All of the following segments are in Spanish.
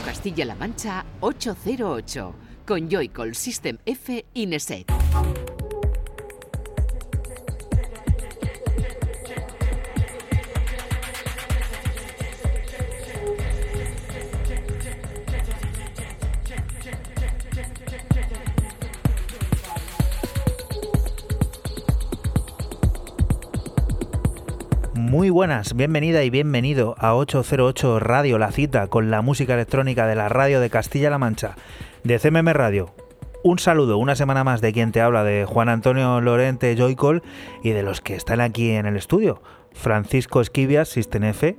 Castilla-La Mancha 808 con Joycall System F Ineset. Buenas, bienvenida y bienvenido a 808 Radio, la cita con la música electrónica de la radio de Castilla-La Mancha, de CMM Radio. Un saludo, una semana más de quien te habla, de Juan Antonio Lorente Joycol y de los que están aquí en el estudio. Francisco Esquivias, System F.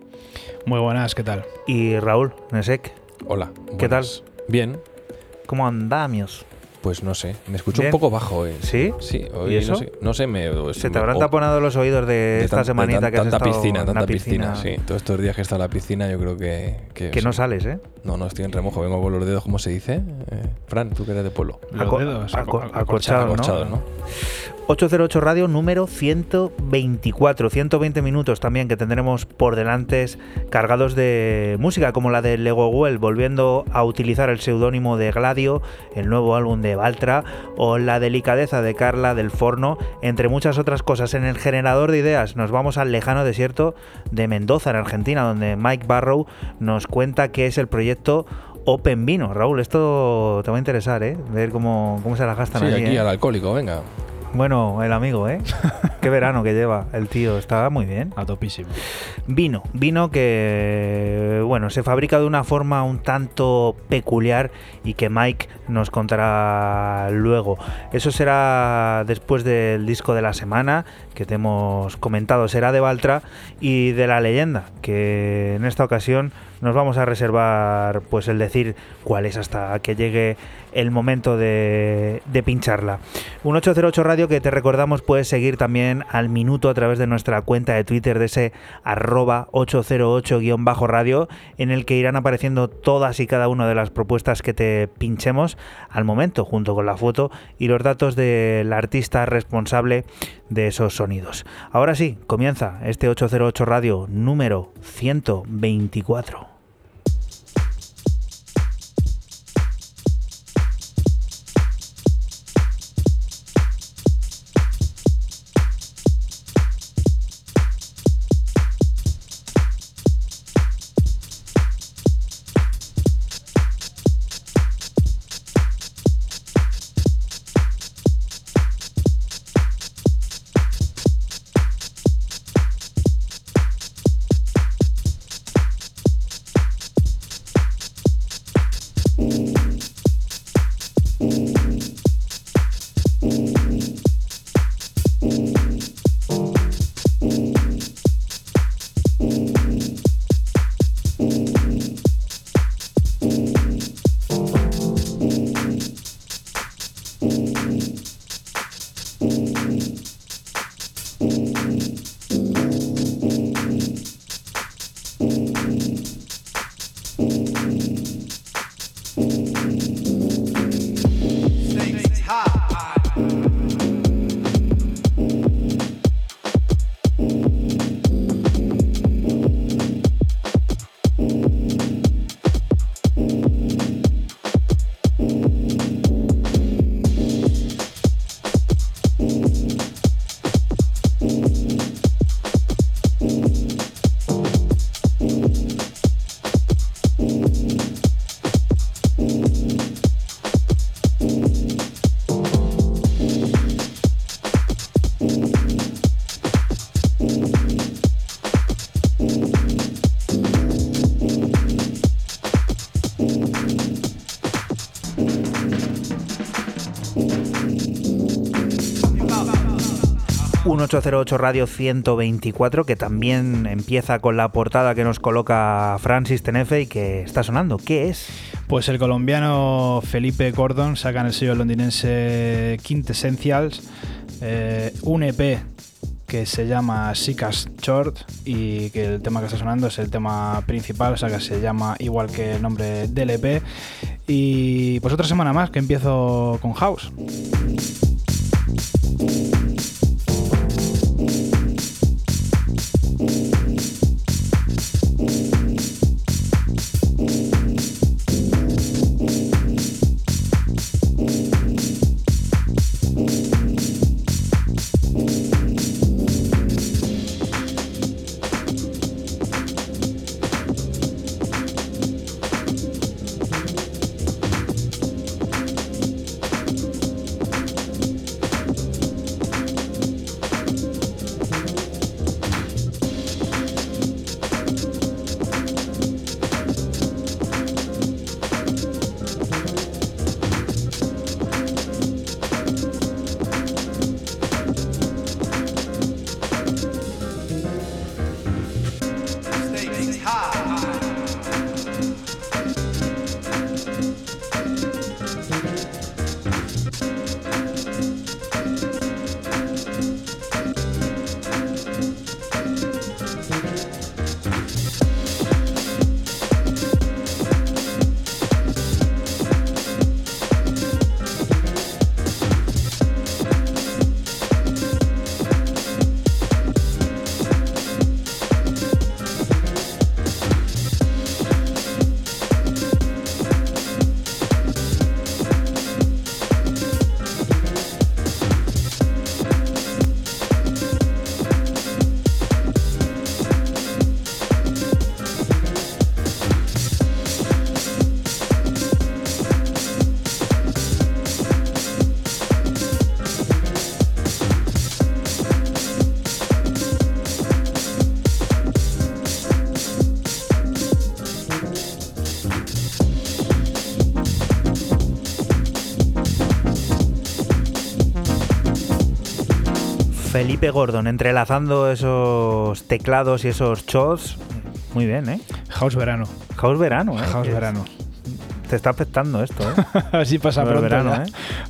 Muy buenas, ¿qué tal? Y Raúl Nesek. Hola. ¿Qué tal? Bien. ¿Cómo andamios? Pues no sé, me escucho un poco bajo. Eh. ¿Sí? Sí, ¿Y eso? no sé, no sé me, Se te habrán taponado los oídos de, esta semanita que has tanta estado piscina, en tanta la piscina. piscina. Sí, todos estos días que he estado en la piscina yo creo que... Que, no sales, ¿eh? No, no, estoy en remojo, vengo con los dedos, ¿cómo se dice? Eh, Fran, tú que eres de pueblo. Los Aco- dedos. Acorchados, ¿no? 808 Radio número 124, 120 minutos también que tendremos por delante cargados de música como la de Lego Well, volviendo a utilizar el seudónimo de Gladio, el nuevo álbum de Baltra, o la delicadeza de Carla del Forno, entre muchas otras cosas. En el generador de ideas nos vamos al lejano desierto de Mendoza, en Argentina, donde Mike Barrow nos cuenta que es el proyecto Open Vino. Raúl, esto te va a interesar, ¿eh? Ver cómo, cómo se la gastan Sí, allí, aquí ¿eh? al alcohólico, venga. Bueno, el amigo, ¿eh? Qué verano que lleva el tío, está muy bien. A topísimo. Vino, vino que, bueno, se fabrica de una forma un tanto peculiar y que Mike nos contará luego. Eso será después del disco de la semana que te hemos comentado, será de Baltra y de la leyenda, que en esta ocasión nos vamos a reservar pues el decir cuál es hasta que llegue el momento de, pincharla. Un 808 Radio que te recordamos puedes seguir también al minuto a través de nuestra cuenta de Twitter de ese arroba 808-radio en el que irán apareciendo todas y cada una de las propuestas que te pinchemos al momento junto con la foto y los datos del artista responsable de esos sonidos. Ahora sí, comienza este 808 Radio número 124. 808 Radio 124 que también empieza con la portada que nos coloca Francis Tenefe y que está sonando. ¿Qué es? Pues el colombiano Felipe Gordon saca en el sello londinense Quintessentials eh, un EP que se llama Sicas Short y que el tema que está sonando es el tema principal, o sea que se llama igual que el nombre del EP. Y pues otra semana más que empiezo con House. Felipe Gordon entrelazando esos teclados y esos chots. Muy bien, ¿eh? House verano. House verano, ¿eh? House verano. Te está afectando esto, ¿eh? A ver si pasa pronto. verano. ¿eh?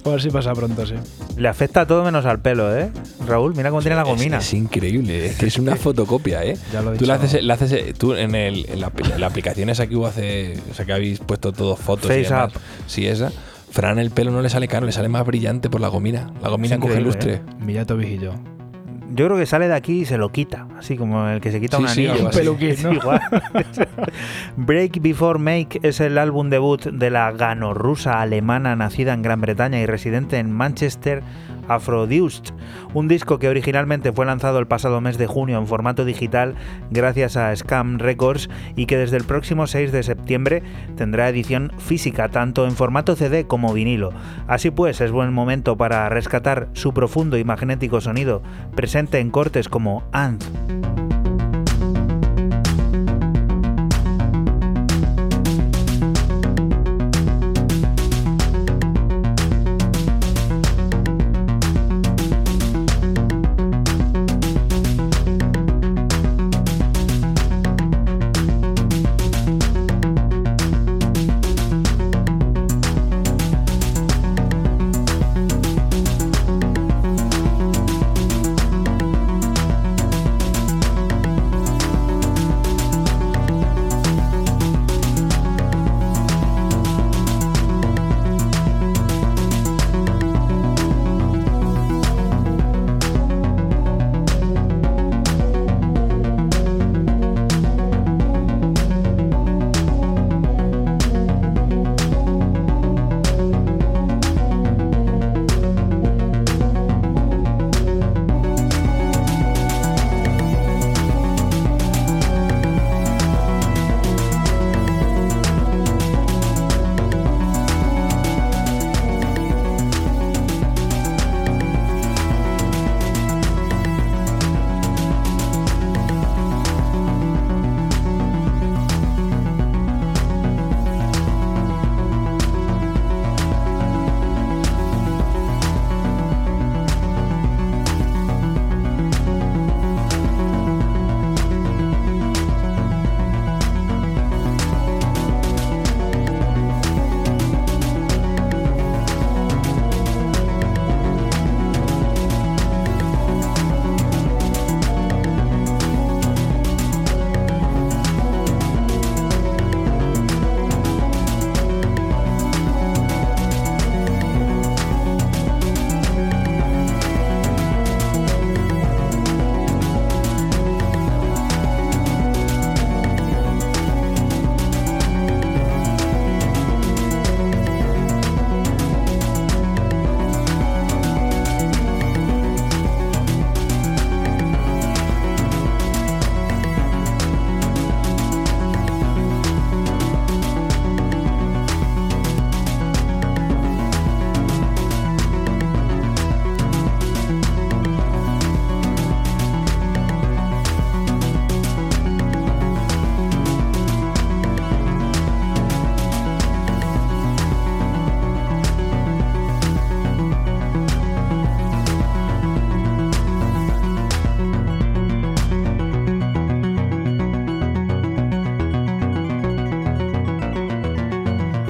A ver si pasa pronto, sí. Le afecta a todo menos al pelo, ¿eh? Raúl, mira cómo tiene la gomina. Es, increíble, es que es una fotocopia, ¿eh? Ya lo he Tú le dicho. haces, le haces tú en, el, en la, en la aplicación esa que hubo hace, o sea, que habéis puesto todo fotos y Face demás. Up. Sí, esa. Fran el pelo no le sale caro, le sale más brillante por la gomina. La gomina Es coge lustre. ¿eh? Millato vigillo. Yo creo que sale de aquí y se lo quita, así como el que se quita Sí, un sí, anillo. peluquín, igual. Break Before Make es el álbum debut de la ganorrusa alemana nacida en Gran Bretaña y residente en Manchester, Aphrodused, un disco que originalmente fue lanzado el pasado mes de junio en formato digital gracias a Scam Records y que desde el próximo 6 de septiembre tendrá edición física tanto en formato CD como vinilo. Así pues, es buen momento para rescatar su profundo y magnético sonido presente en cortes como Ant.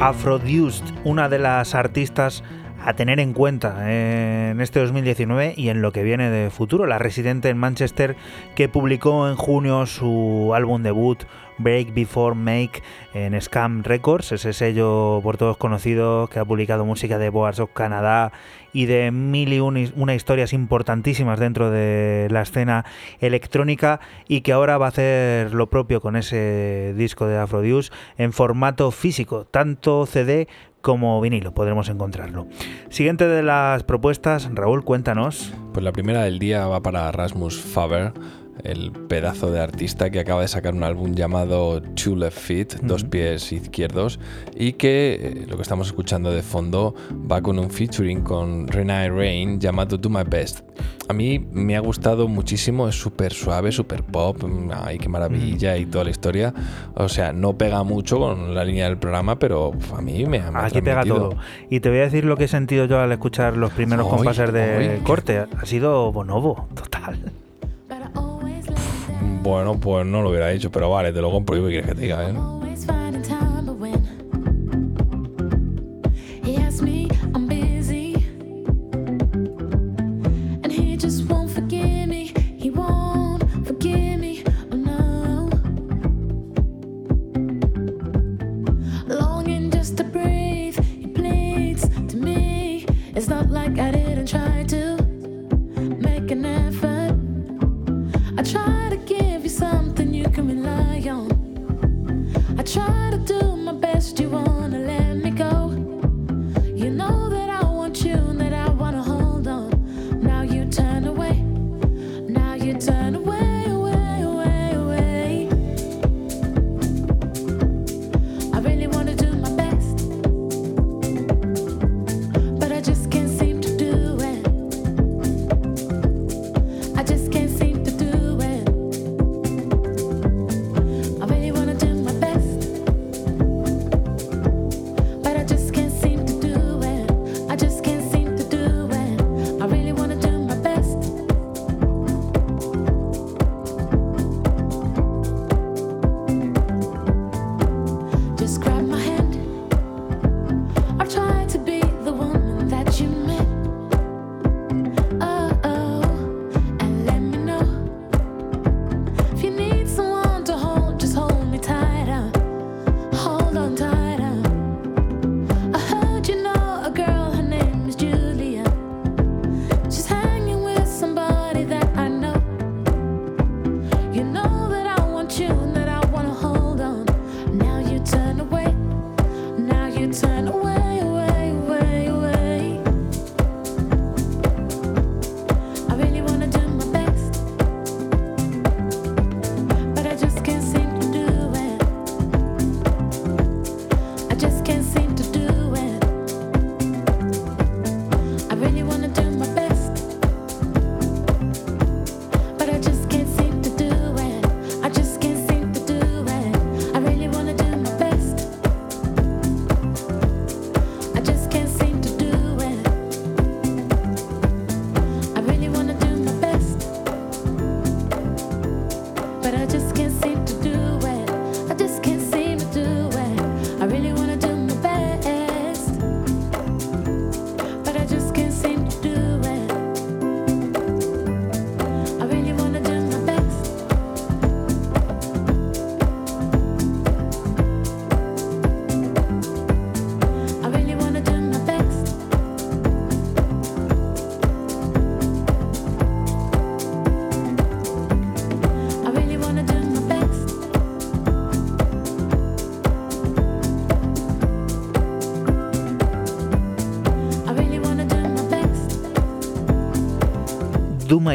Aphrodused, una de las artistas a tener en cuenta en este 2019 y en lo que viene de futuro. La residente en Manchester que publicó en junio su álbum debut Break Before Make en Scam Records, ese sello por todos conocido que ha publicado música de Boards of Canadá y de mil y un- una historias importantísimas dentro de la escena electrónica y que ahora va a hacer lo propio con ese disco de Aphroduse en formato físico, tanto CD como vinilo, podremos encontrarlo. Siguiente de las propuestas, Raúl, cuéntanos. Pues la primera del día va para Rasmus Faber, el pedazo de artista que acaba de sacar un álbum llamado Two Left Feet, dos pies izquierdos, y que eh, lo que estamos escuchando de fondo va con un featuring con Renee Rain llamado Do My Best. a mí me ha gustado muchísimo, es súper suave, súper pop, mm, ay, qué maravilla y toda la historia. O sea, no pega mucho con la línea del programa, pero a mí me ha me ha Aquí pega todo. Y te voy a decir lo que he sentido yo al escuchar los primeros compases de corte. Ha sido bonobo, total. Bueno, pues no lo hubiera dicho, pero vale, te lo compro. ¿y ¿Qué quieres que te diga, eh?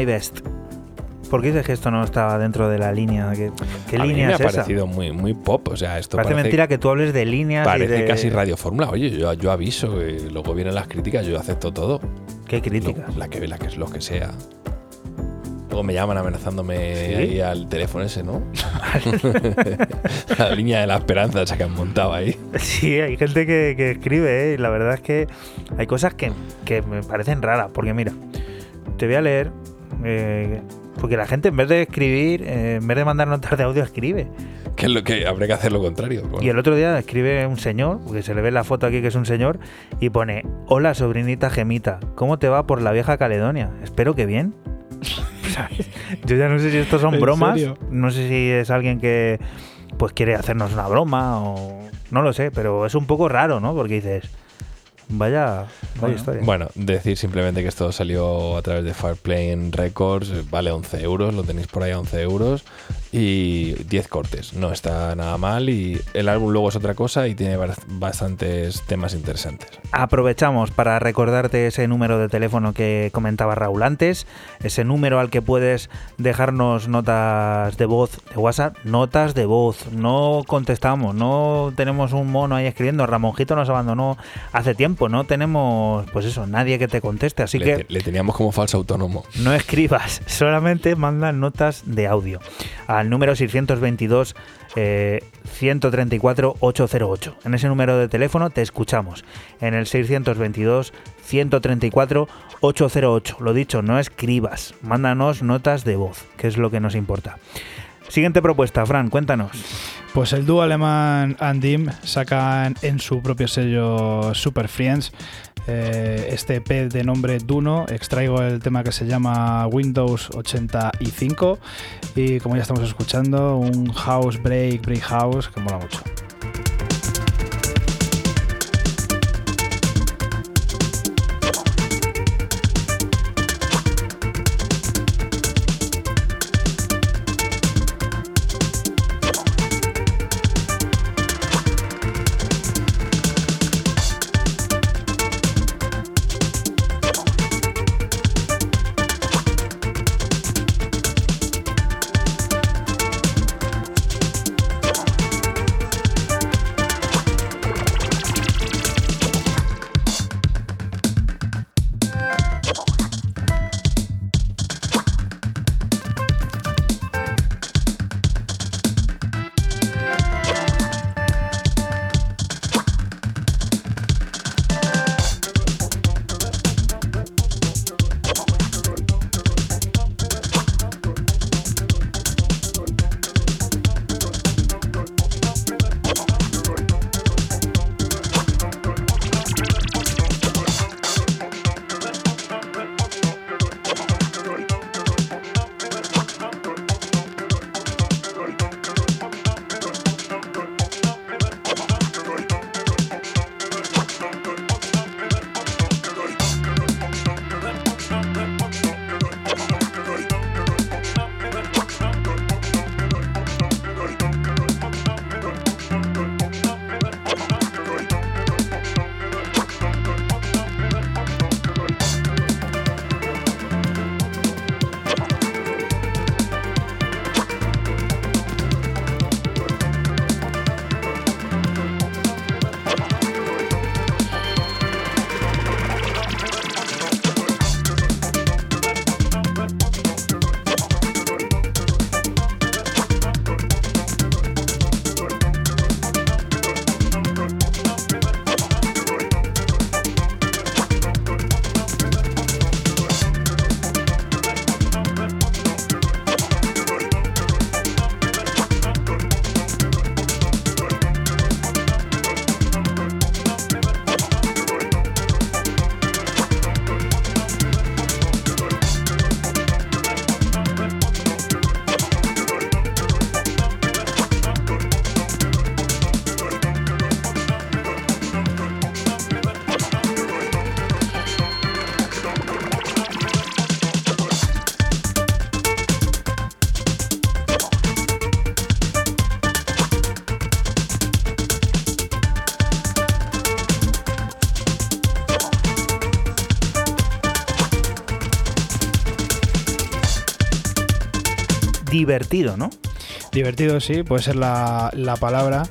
My best. ¿Por qué dices que esto no está dentro de la línea? ¿Qué, qué a mí línea me ha es esa? parecido muy, muy pop. O sea, esto Parece, parece, mentira que tú hables de líneas y parece de... casi Radio Fórmula. Oye, yo, yo aviso, eh, luego vienen las críticas, yo acepto todo. ¿Qué críticas? la que la que es lo que sea. Luego me llaman amenazándome ¿Sí? ahí al teléfono ese, ¿no? la línea de la esperanza esa que han montado ahí. Sí, hay gente que, que escribe, ¿eh? y la verdad es que hay cosas que, que me parecen raras. Porque mira, te voy a leer. Eh, porque la gente en vez de escribir, eh, en vez de mandar notas de audio, escribe. Que es lo que habría que hacer lo contrario. Bueno, Y el otro día escribe un señor, porque se le ve la foto aquí que es un señor, y pone: Hola, sobrinita gemita, ¿cómo te va por la vieja Caledonia? Espero que bien. ¿Sabes? Yo ya no sé si estos son ¿En bromas, serio? no sé si es alguien que pues quiere hacernos una broma o no lo sé, pero es un poco raro, ¿no? Porque dices, vaya, vaya Bueno, historia. Bueno, decir simplemente que esto salió a través de Fireplane Records, vale 11 euros, lo tenéis por ahí a 11 euros y 10 cortes, no está nada mal y el álbum luego es otra cosa y tiene bas- bastantes temas interesantes. Aprovechamos para recordarte ese número de teléfono que comentaba Raúl antes, ese número al que puedes dejarnos notas de voz de WhatsApp, notas de voz, no contestamos, no tenemos un mono ahí escribiendo, Ramonjito nos abandonó hace tiempo, no tenemos pues eso, nadie que te conteste. Así le, que le teníamos como falso autónomo. no escribas, solamente manda notas de audio al número 622 eh, 134 808. En ese número de teléfono te escuchamos. En el 622 134 808. Lo dicho, no escribas, mándanos notas de voz, que es lo que nos importa. Siguiente propuesta, Fran, cuéntanos. Pues el dúo alemán Andim sacan en su propio sello Super Friends eh, este EP de nombre Duno. Extraigo el tema que se llama Windows 85 y como ya estamos escuchando, un house break, break house que mola mucho. Divertido, ¿no? Divertido, sí, puede ser la, la palabra.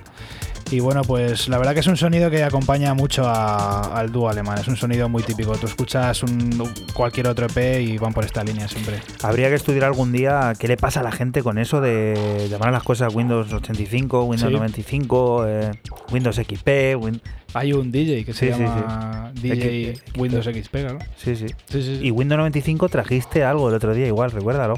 Y bueno, pues la verdad que es un sonido que acompaña mucho a- al dúo alemán. Es un sonido muy típico. Tú escuchas un, cualquier otro EP y van por esta línea siempre. Habría que estudiar algún día qué le pasa a la gente con eso de llamar a las cosas Windows 85, Windows Sí. 95, eh, Windows XP. Win- Hay un DJ que se Sí, sí, llama DJ X- Windows XP, ¿no? Sí. Sí, sí, sí. Y Windows 95 trajiste algo el otro día, igual, recuérdalo.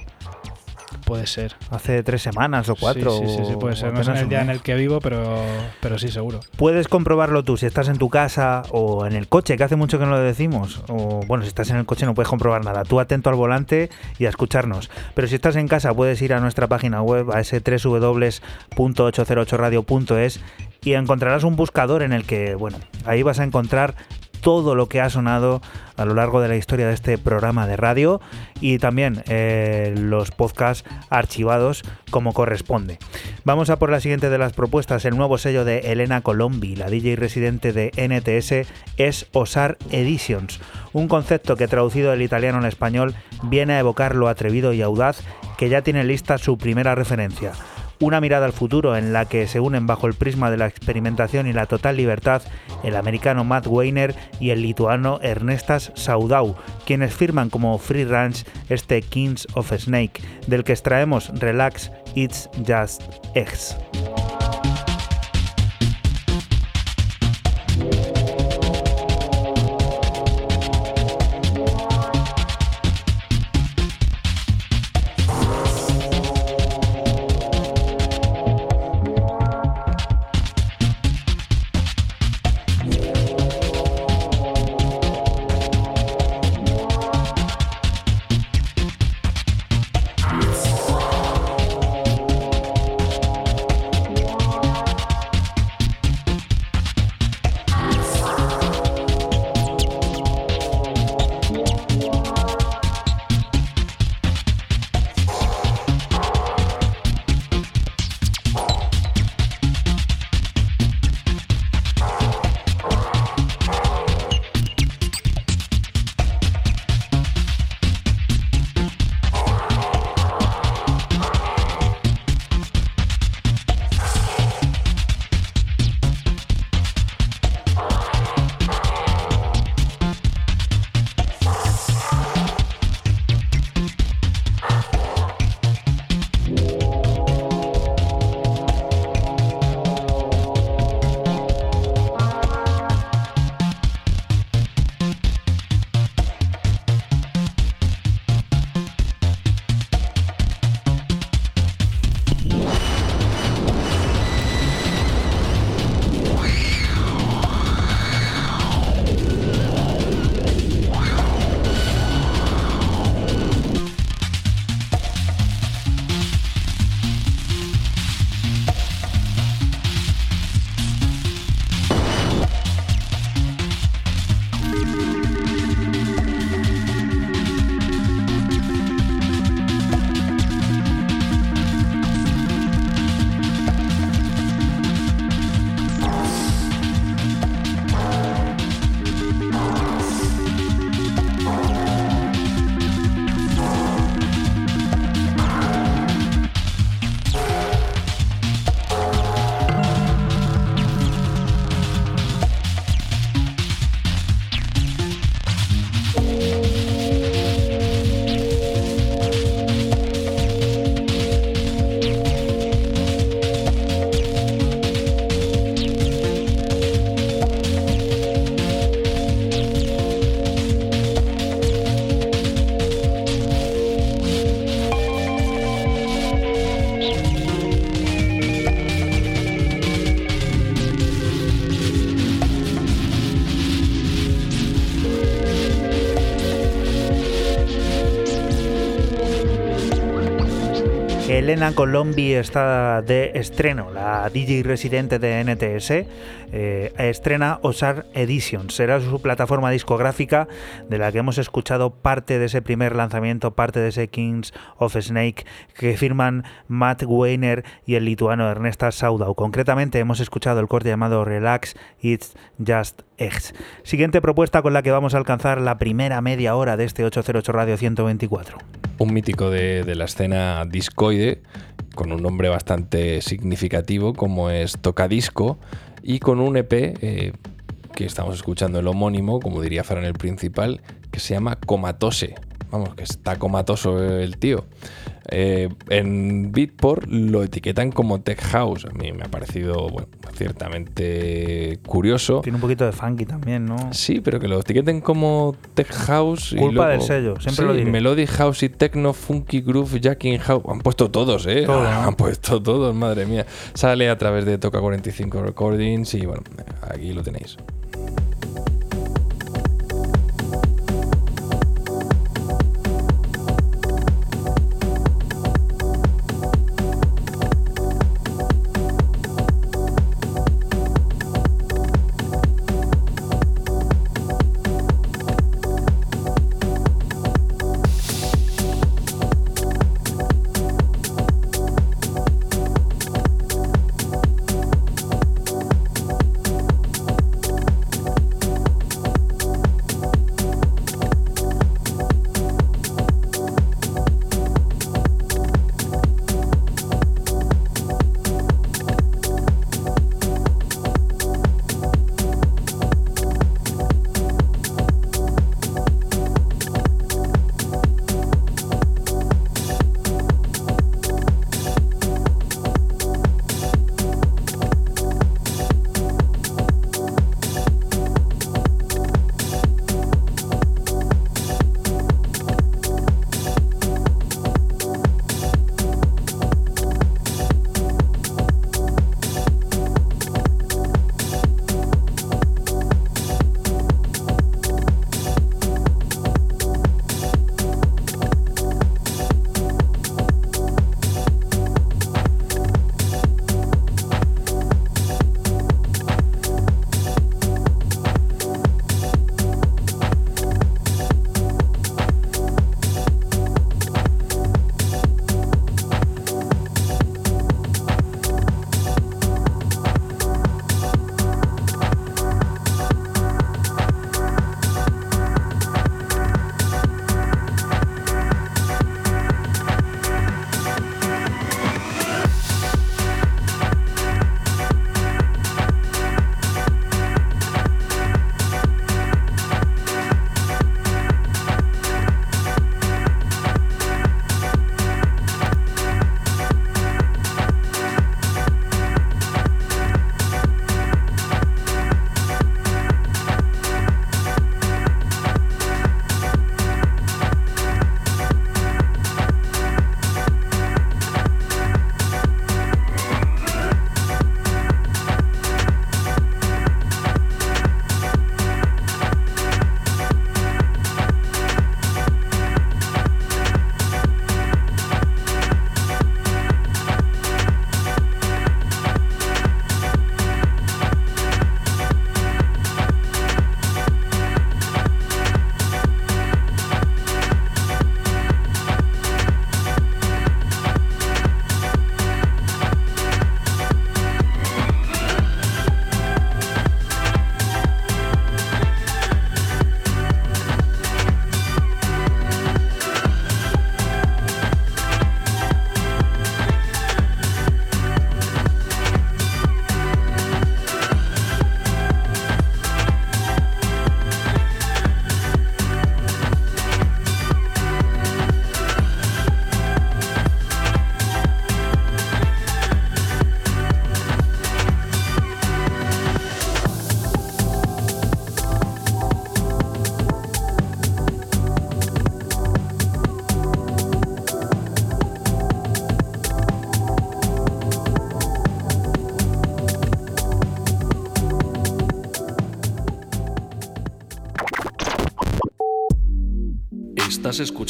Puede ser. Hace tres semanas o cuatro. Sí, sí, sí, puede ser. No sé el día en el que vivo, pero, pero sí, seguro. Puedes comprobarlo tú si estás en tu casa o en el coche, que hace mucho que no lo decimos. O bueno, si estás en el coche no puedes comprobar nada. Tú atento al volante y a escucharnos. Pero si estás en casa puedes ir a nuestra página web, a ese www.808radio.es y encontrarás un buscador en el que, bueno, ahí vas a encontrar todo lo que ha sonado a lo largo de la historia de este programa de radio y también eh, los podcasts archivados como corresponde. Vamos a por la siguiente de las propuestas. El nuevo sello de Elena Colombi, la DJ residente de NTS, es Osar Editions, un concepto que traducido del italiano al español viene a evocar lo atrevido y audaz que ya tiene lista su primera referencia. Una mirada al futuro en la que se unen bajo el prisma de la experimentación y la total libertad el americano Matt Weiner y el lituano Ernestas Saudau, quienes firman como Free Ranch este Kings of Snake, del que extraemos Relax It's Just X. Elena Colombi está de estreno, la DJ residente de NTS, eh, estrena Osar Edition. Será su plataforma discográfica de la que hemos escuchado parte de ese primer lanzamiento, parte de ese Kings of Snake que firman Matt Weiner y el lituano Ernesta Saudau. Concretamente hemos escuchado el corte llamado Relax It's Just X. Siguiente propuesta con la que vamos a alcanzar la primera media hora de este 808 Radio 124 un mítico de, de, la escena discoide, con un nombre bastante significativo como es Tocadisco, y con un EP eh, que estamos escuchando el homónimo, como diría Fran el principal, que se llama Comatose. Vamos, que está comatoso el tío. Eh, en Beatport lo etiquetan como Tech House. A mí me ha parecido bueno, ciertamente curioso. Tiene un poquito de funky también, ¿no? Sí, pero que lo etiqueten como Tech House. Culpa y luego, del sello, siempre sí, lo diré. Melody House y Techno, Funky Groove, Jacking House. Han puesto todos, ¿eh? Todo, ¿no? Han puesto todos, madre mía. Sale a través de Toca 45 Recordings y bueno, aquí lo tenéis.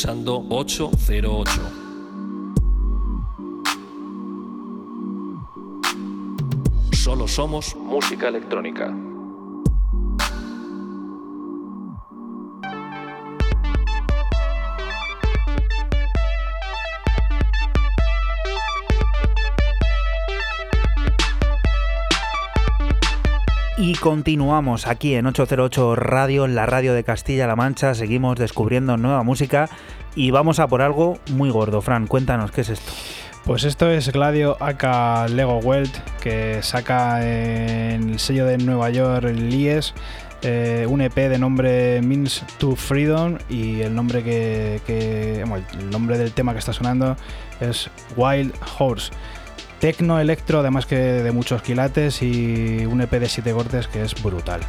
Escuchando 808. Solo somos música electrónica. Y continuamos aquí en 808 Radio, en la radio de Castilla-La Mancha. Seguimos descubriendo nueva música y vamos a por algo muy gordo. Fran, cuéntanos, ¿qué es esto? Pues esto es Gladio aka Lego Welt, que saca en el sello de Nueva York, Lies, eh, un EP de nombre Means to Freedom y el nombre que, el nombre del tema que está sonando es Wild Horse. Tecno electro, además que de muchos quilates y un EP de 7 cortes que es brutal.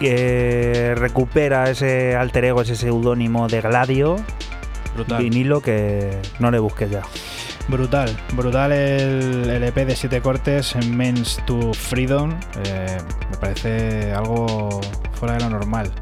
Que recupera ese alter ego, ese seudónimo de Gladio, Brutal. vinilo que no le busques ya. Brutal, brutal el, el EP de 7 cortes en Men's to Freedom. eh, me parece algo fuera de lo normal.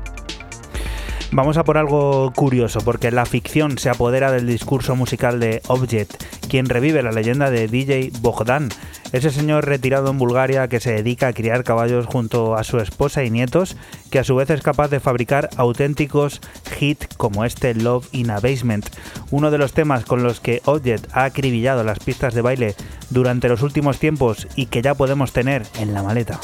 Vamos a por algo curioso, porque la ficción se apodera del discurso musical de Objet, quien revive la leyenda de DJ Bogdan, ese señor retirado en Bulgaria que se dedica a criar caballos junto a su esposa y nietos, que a su vez es capaz de fabricar auténticos hits como este Love in a Basement, uno de los temas con los que Objet ha acribillado las pistas de baile durante los últimos tiempos y que ya podemos tener en la maleta.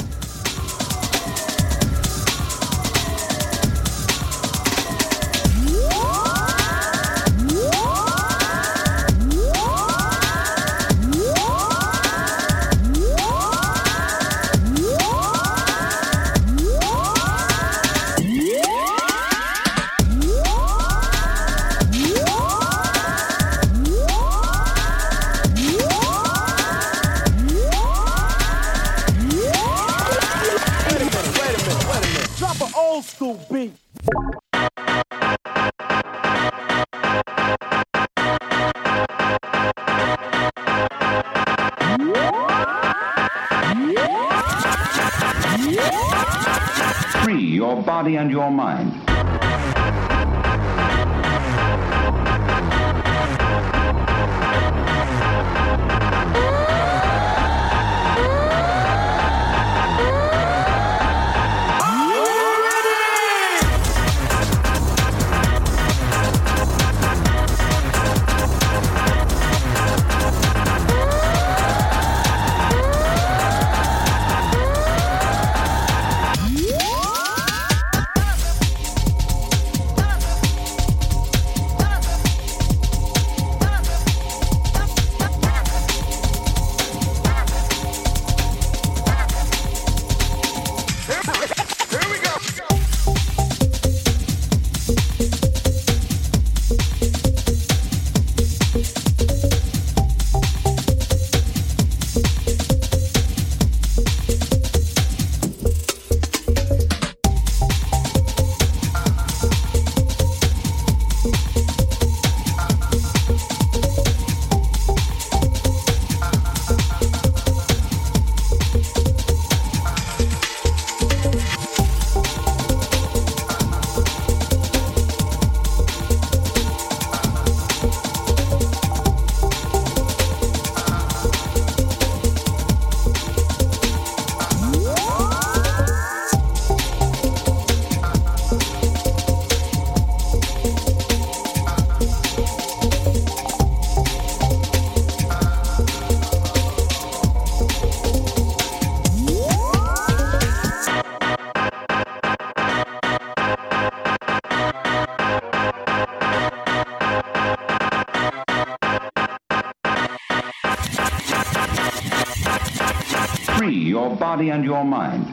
Body and your mind.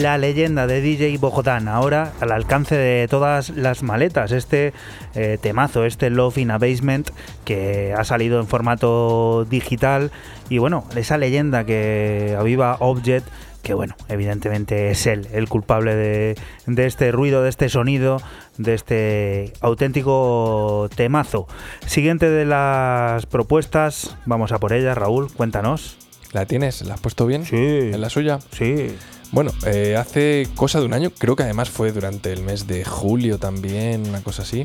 La leyenda de DJ Bogotán, ahora al alcance de todas las maletas. Este eh, temazo, este Love in a Basement, que ha salido en formato digital. Y bueno, esa leyenda que aviva Object, que bueno, evidentemente es él el culpable de, de este ruido, de este sonido, de este auténtico temazo. Siguiente de las propuestas, vamos a por ella, Raúl, cuéntanos. ¿La tienes? ¿La has puesto bien? Sí. ¿En la suya? Sí. Bueno, eh, hace cosa de un año, creo que además fue durante el mes de julio también, una cosa así.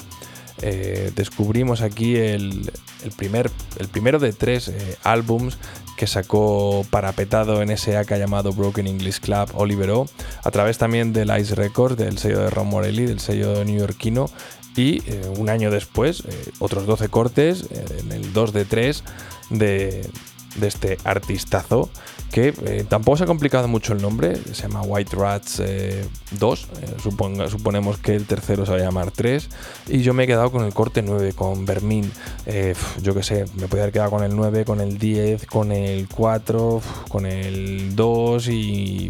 eh, descubrimos aquí el, primer, el primero de tres eh, álbums que sacó parapetado en ese AK llamado Broken English Club Oliver O, a través también del Ice Records, del sello de Ron Morelli, del sello neoyorquino, y un año después, otros 12 cortes, en el 2 de 3 de, de este artistazo, que eh, tampoco se ha complicado mucho el nombre, se llama White Rats eh, 2, eh, suponga- suponemos que el tercero se va a llamar 3, y yo me he quedado con el corte 9, con Vermin, Eh, yo qué sé, me podía haber quedado con el 9, con el 10, con el 4, pf, con el 2 y,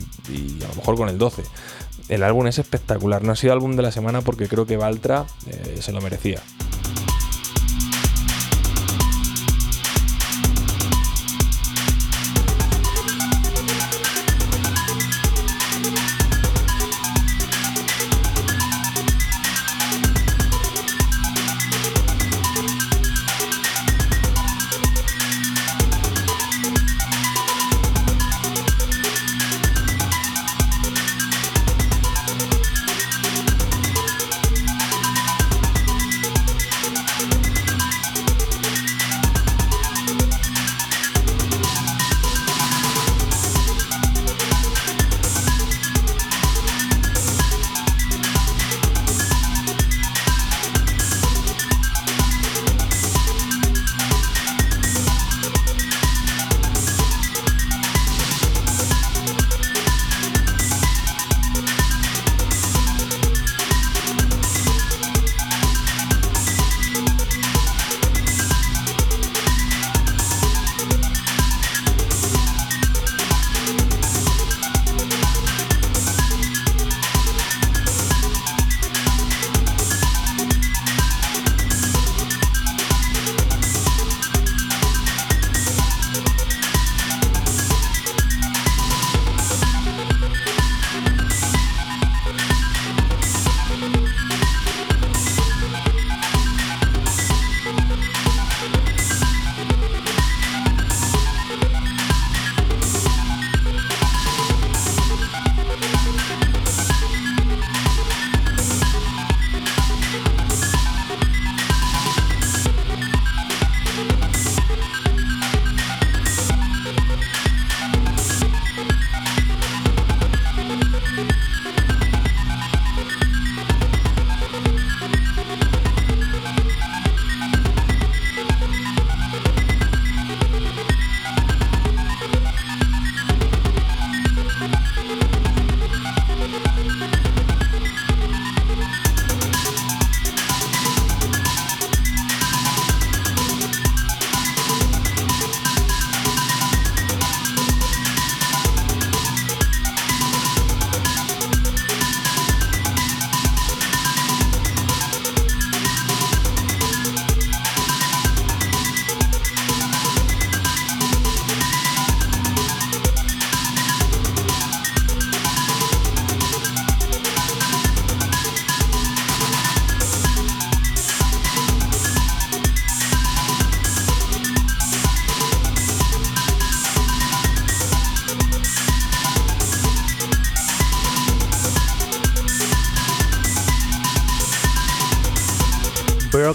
a lo mejor con el 12. El álbum es espectacular, no ha sido álbum de la semana porque creo que Valtra eh, se lo merecía.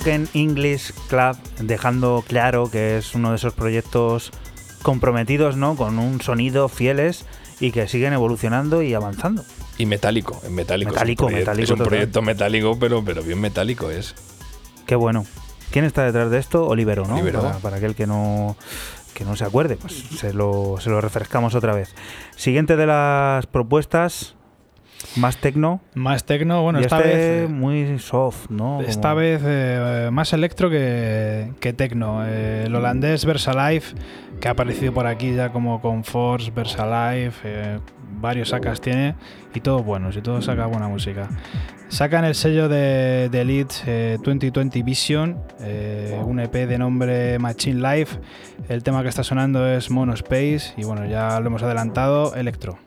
Broken English Club, dejando claro que es uno de esos proyectos comprometidos, ¿no? Con un sonido fieles y que siguen evolucionando y avanzando. Y metálico, en metálico. Metálico, es un, metálico es un proyecto metálico, pero, pero bien metálico es. Qué bueno. ¿Quién está detrás de esto? Olivero, ¿no? Olivero. Para, para aquel que no que no se acuerde, pues se lo, se lo refrescamos otra vez. Siguiente de las propuestas, más tecno. Más tecno, bueno, y esta este vez. eh, muy soft, ¿no? Esta Como- vez eh, más electro que, que tecno. Eh, el holandés Versalife, que ha aparecido por aquí ya como con Force, Versalife, eh, varios sacas tiene y todos buenos y todos saca buena música. Sacan el sello de, de Elite eh, 2020 Vision, eh, un EP de nombre Machine Life. El tema que está sonando es Mono Space y bueno, ya lo hemos adelantado, electro.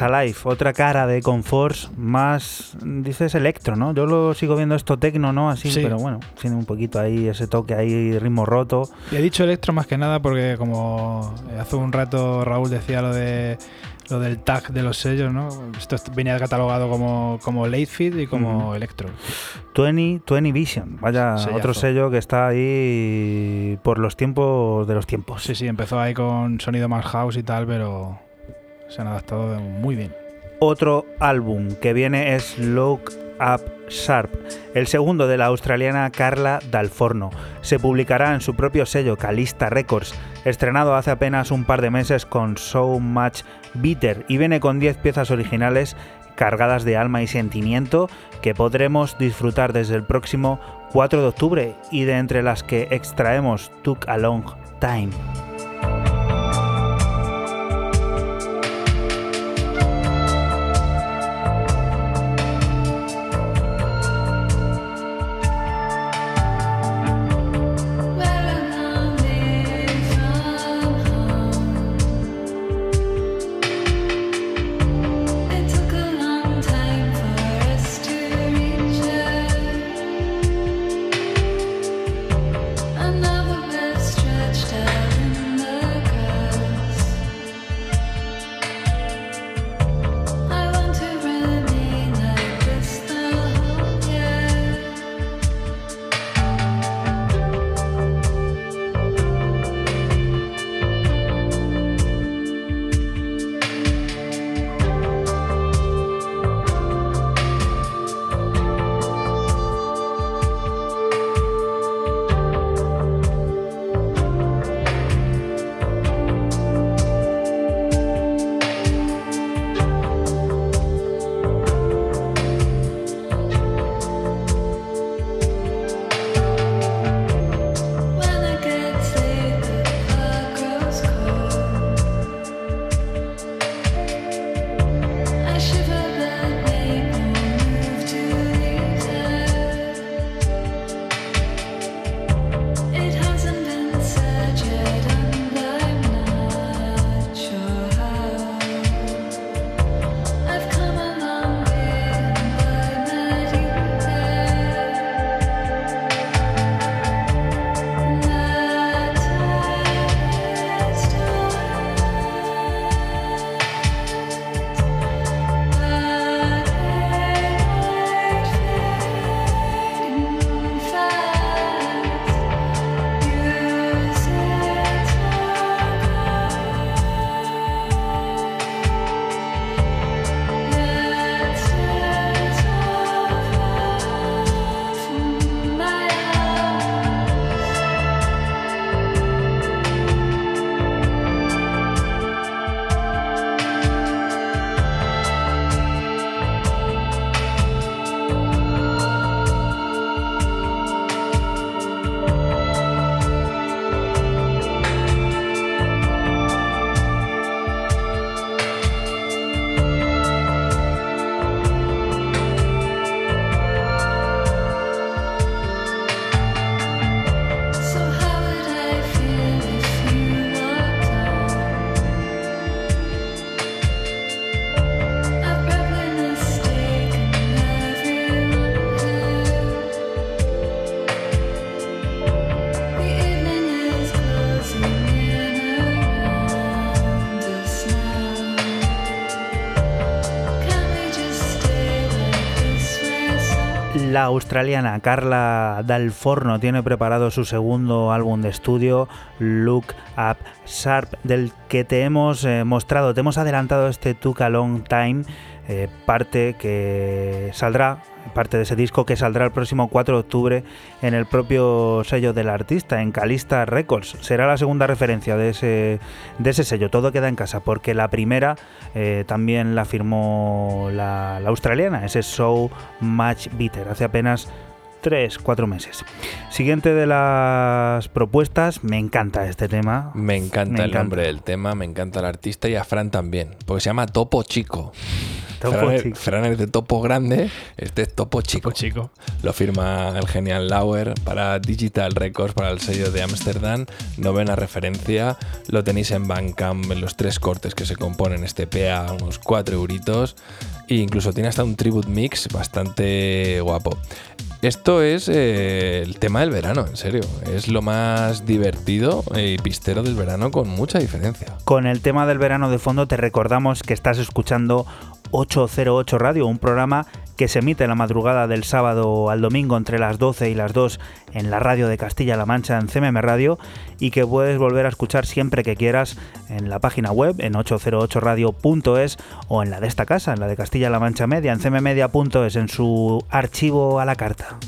Versalife, otra cara de Conforce, más, dices electro, ¿no? Yo lo sigo viendo esto tecno, ¿no? Así, Sí. pero bueno, tiene un poquito ahí ese toque ahí, ritmo roto. Y he dicho electro más que nada porque como hace un rato Raúl decía lo de lo del tag de los sellos, ¿no? Esto est- venía catalogado como, como late feed y como electro. 20, 20 Vision, vaya, Sellazo. otro sello que está ahí por los tiempos de los tiempos. Sí, sí, empezó ahí con sonido más house y tal, pero se han adaptado muy bien. Otro álbum que viene es Look Up Sharp, el segundo de la australiana Carla Dalforno. Se publicará en su propio sello Calista Records, estrenado hace apenas un par de meses con So Much Bitter y viene con 10 piezas originales cargadas de alma y sentimiento que podremos disfrutar desde el próximo 4 de octubre y de entre las que extraemos Took a Long Time. Australiana Carla Dalforno tiene preparado su segundo álbum de estudio, Look Up Sharp, del que te hemos eh, mostrado, te hemos adelantado este Took a Long Time, eh, parte que saldrá parte de ese disco que saldrá el próximo 4 de octubre en el propio sello del artista, en Calista Records. Será la segunda referencia de ese, de ese sello. Todo queda en casa, porque la primera eh, también la firmó la, la australiana, ese So Much Bitter, hace apenas 3, 4 meses. Siguiente de las propuestas, me encanta este tema. Me encanta Me el encanta. nombre del tema, me encanta el artista y a Fran también, porque se llama Topo Chico. Topo Fran, es- Chico. Fran es de Topo Grande, este es Topo Chico. chico. Lo firma el genial Lauer para Digital Records, para el sello de Ámsterdam. Novena referencia. Lo tenéis en Bandcamp, en los tres cortes que se componen este PA, unos 4 euritos. E incluso tiene hasta un tribute mix bastante guapo. Esto es eh, el tema del verano, en serio. Es lo más divertido y pistero del verano con mucha diferencia. Con el tema del verano de fondo te recordamos que estás escuchando 808 Radio, un programa que se emite la madrugada del sábado al domingo entre las 12 y las 2 en la radio de Castilla-La Mancha en CMM Radio y que puedes volver a escuchar siempre que quieras en la página web en 808radio.es o en la de esta casa, en la de Castilla-La Mancha Media, en cmmedia.es, en su archivo a la carta.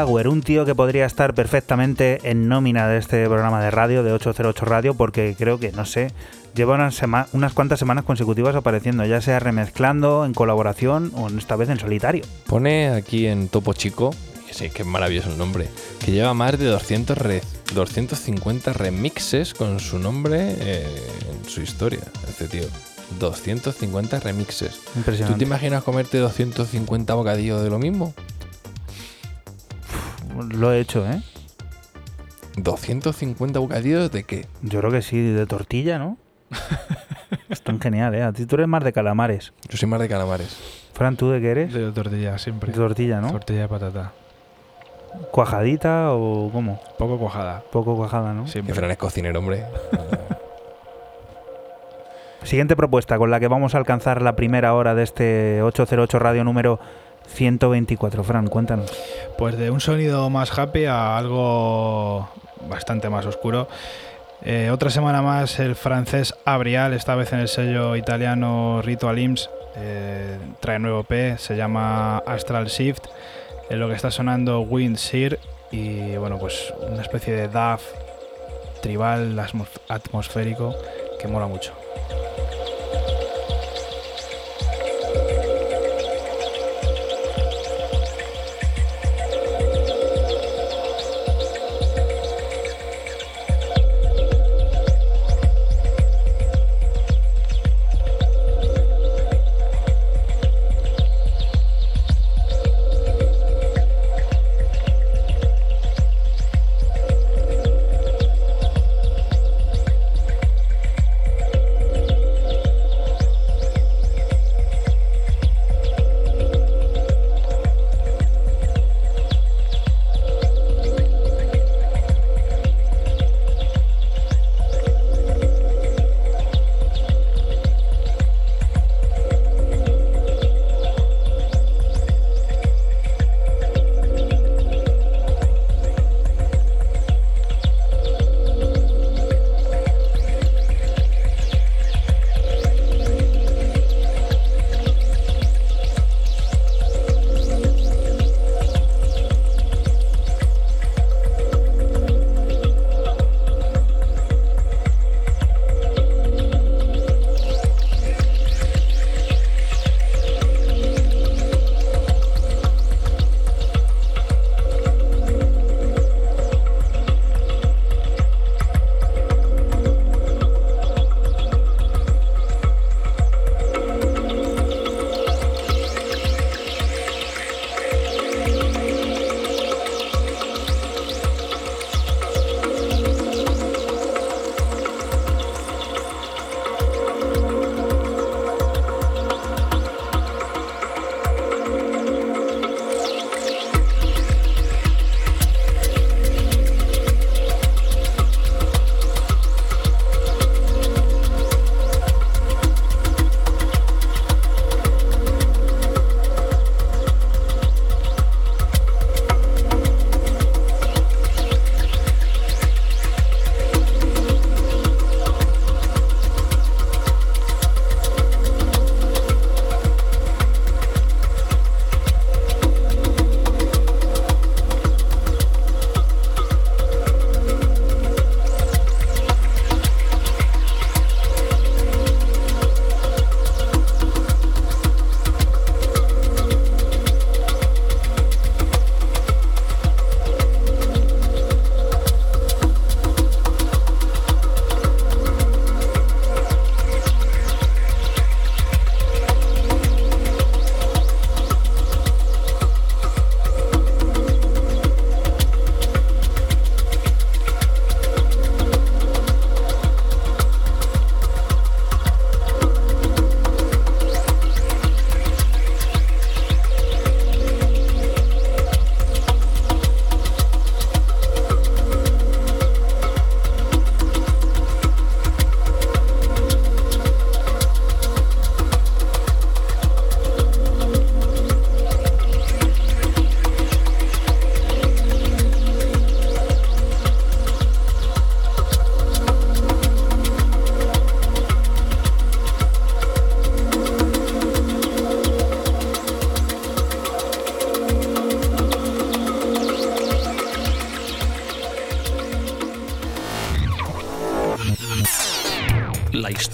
Delaware, un tío que podría estar perfectamente en nómina de este programa de radio, de 808 Radio, porque creo que, no sé, lleva unas, unas cuantas semanas consecutivas apareciendo, ya sea remezclando, en colaboración o en esta vez en solitario. Pone aquí en Topo Chico, que sí, que maravilloso el nombre, que lleva más de 200 re- 250 remixes con su nombre eh, en su historia, este tío. 250 remixes. ¿Tú Impresionante. te imaginas comerte 250 bocadillos de lo mismo? Lo he hecho, ¿eh? 250 bocadillos de qué? Yo creo que sí, de tortilla, ¿no? Están genial, ¿eh? A ti tú eres más de calamares. Yo soy más de calamares. Fran, ¿tú de qué eres? De tortilla, siempre. De tortilla, ¿no? Tortilla de patata. ¿Cuajadita o cómo? Poco cuajada. Poco cuajada, ¿no? Que Siempre. Fran es cocinero, hombre. Siguiente propuesta con la que vamos a alcanzar la primera hora de este 808 radio número 124. Fran, cuéntanos. Pues de un sonido más happy a algo bastante más oscuro. Eh, otra semana más el francés Abrial, esta vez en el sello italiano Ritual Imps, eh, trae nuevo P, se llama Astral Shift, en lo que está sonando Wind Sear y bueno, pues una especie de DAF tribal atmos- atmosférico que mola mucho.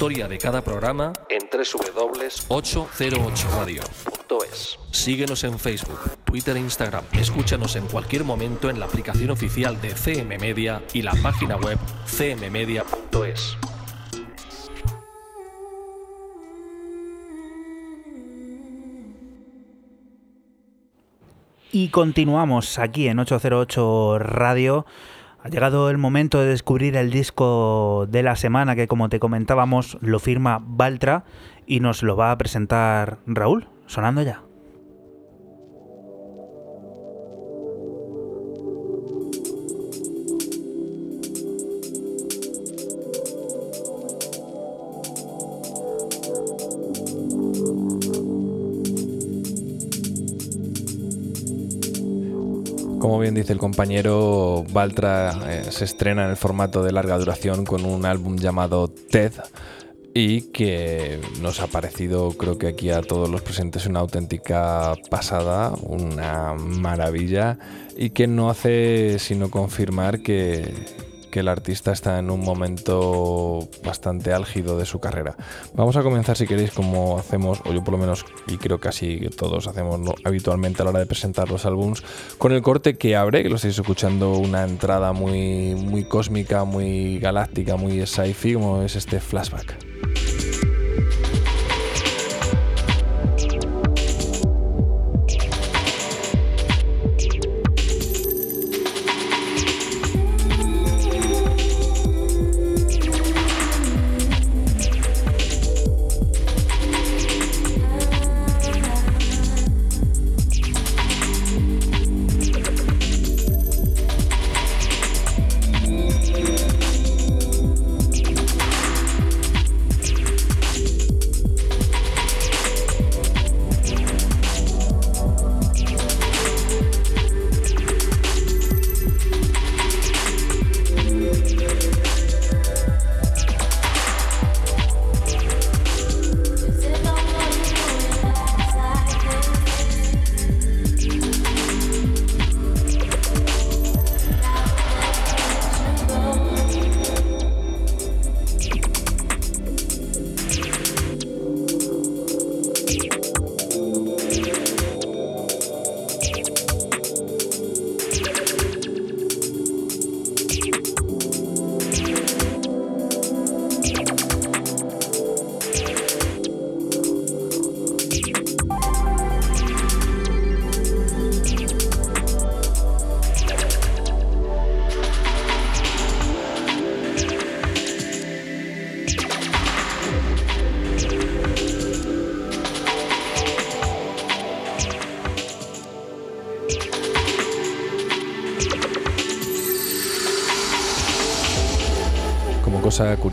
Historia de cada programa en www.808radio.es. Síguenos en Facebook, Twitter e Instagram. Escúchanos en cualquier momento en la aplicación oficial de CM Media y la página web cmmedia.es. Y continuamos aquí en 808 Radio. Ha llegado el momento de descubrir el disco de la semana que como te comentábamos lo firma Baltra y nos lo va a presentar Raúl, sonando ya. El compañero, Valtra eh, se estrena en el formato de larga duración con un álbum llamado TED y que nos ha parecido, creo que aquí a todos los presentes, una auténtica pasada, una maravilla y que no hace sino confirmar que, que el artista está en un momento bastante álgido de su carrera. Vamos a comenzar si queréis como hacemos, o yo por lo menos, y creo que así todos hacemos habitualmente a la hora de presentar los álbums, con el corte que abre, que lo estáis escuchando, una entrada muy, muy cósmica, muy galáctica, muy sci-fi, como es este flashback.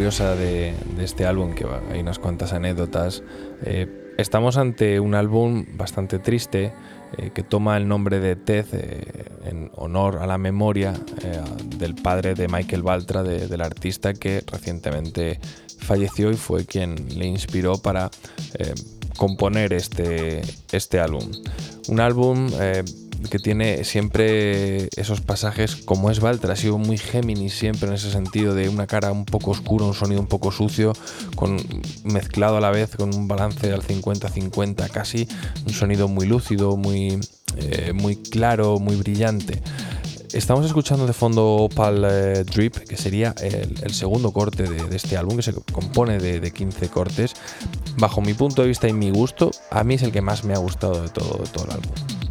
De, este álbum, que hay unas cuantas anécdotas, eh, estamos ante un álbum bastante triste eh, que toma el nombre de Ted eh, en honor a la memoria eh, del padre de Michael Baltra, de- del artista que recientemente falleció y fue quien le inspiró para componer este, este álbum. Un álbum que tiene siempre esos pasajes, como es Baltra, ha sido muy Géminis siempre en ese sentido, de una cara un poco oscura, un sonido un poco sucio, con, mezclado a la vez con un balance al 50-50 casi, un sonido muy lúcido, muy, eh, muy claro, muy brillante. Estamos escuchando de fondo Opal eh, Drip, que sería el, el segundo corte de, de este álbum, que se compone de, de 15 cortes. Bajo mi punto de vista y mi gusto, a mí es el que más me ha gustado de todo, de todo el álbum.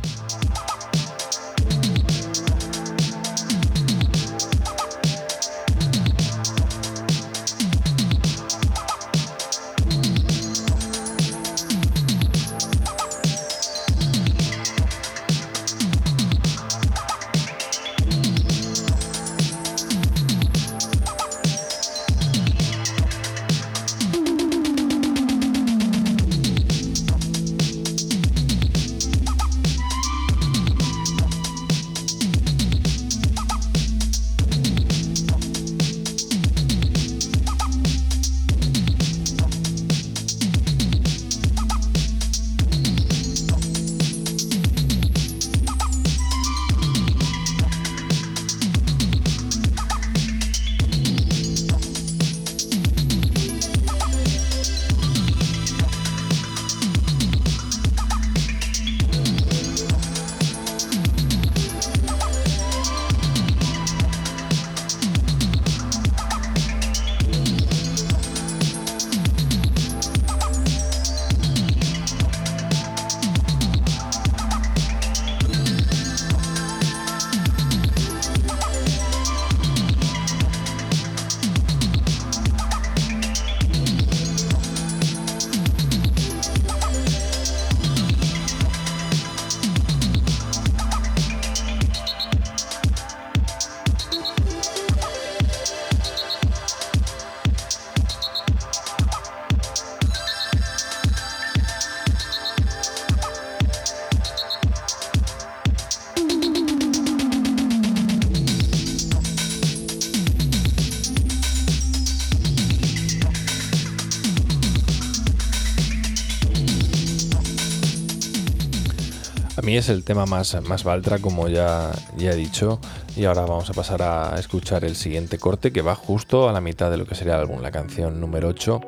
Mí es el tema más, más Valtra, como ya, ya he dicho. Y ahora vamos a pasar a escuchar el siguiente corte que va justo a la mitad de lo que sería el álbum, la canción número 8,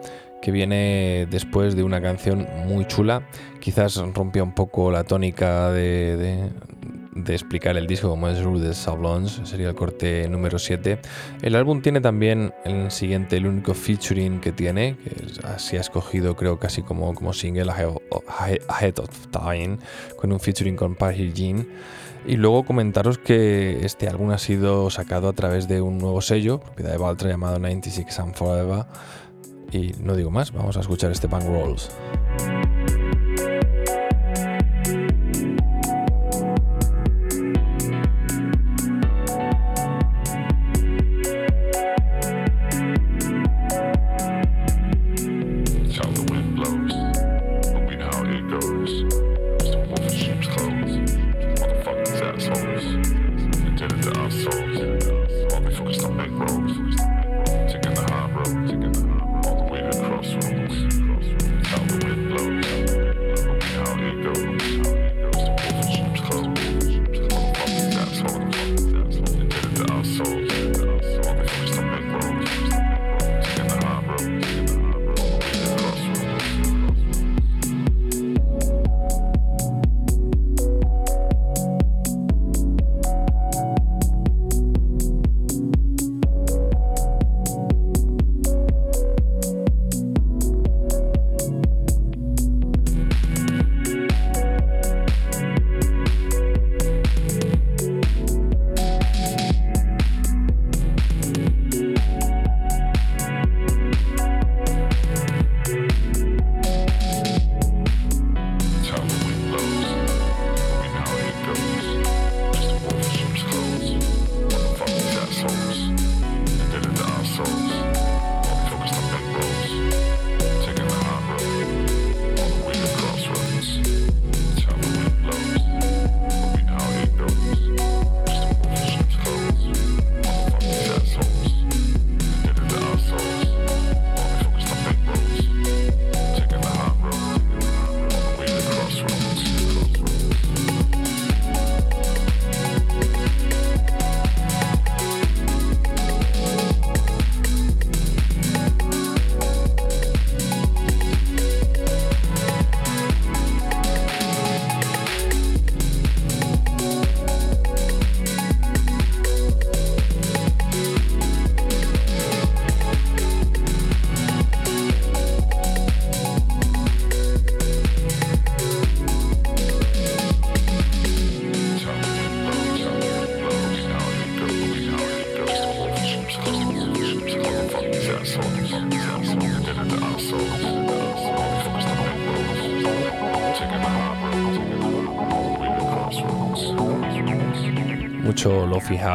que viene después de una canción muy chula. Quizás rompía un poco la tónica de, de- de explicar el disco como es Rue des Sablons, sería el corte número 7. El álbum tiene también el siguiente, el único featuring que tiene, que así ha escogido creo casi como, como single Ahead of Time, con un featuring con Parry Jean. Y luego comentaros que este álbum ha sido sacado a través de un nuevo sello, propiedad de Valtra llamado 96 and Forever. Y no digo más, vamos a escuchar este Punk Rolls.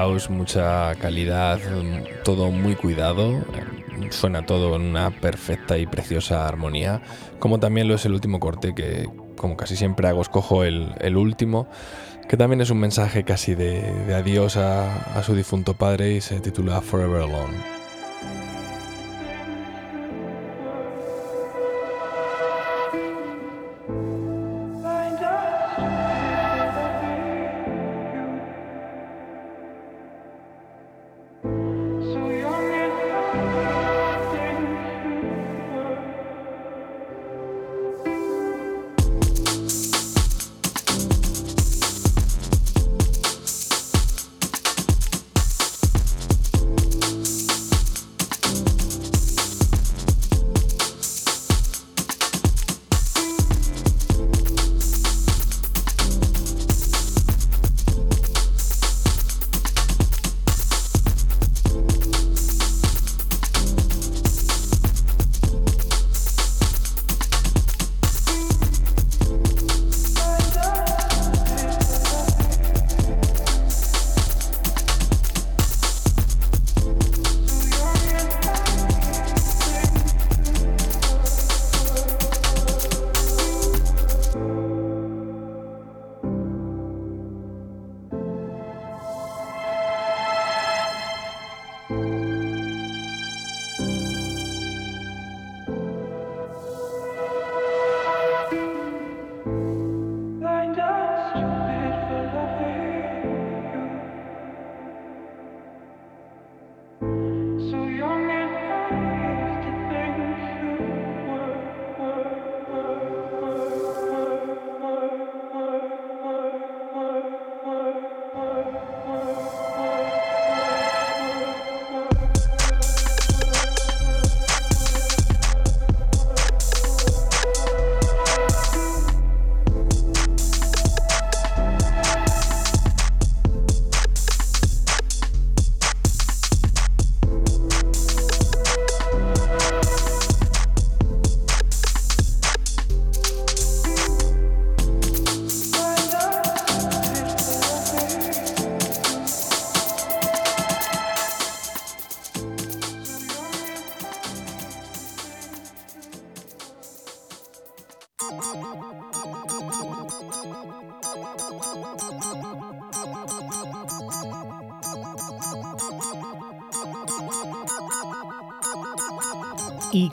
House, mucha calidad, mm, todo muy cuidado. Suena todo en una perfecta y preciosa armonía. Como también lo es el último corte, que como casi siempre hago, escojo el, el último, que también es un mensaje casi de, de adiós a, a su difunto padre y se titula Forever Alone.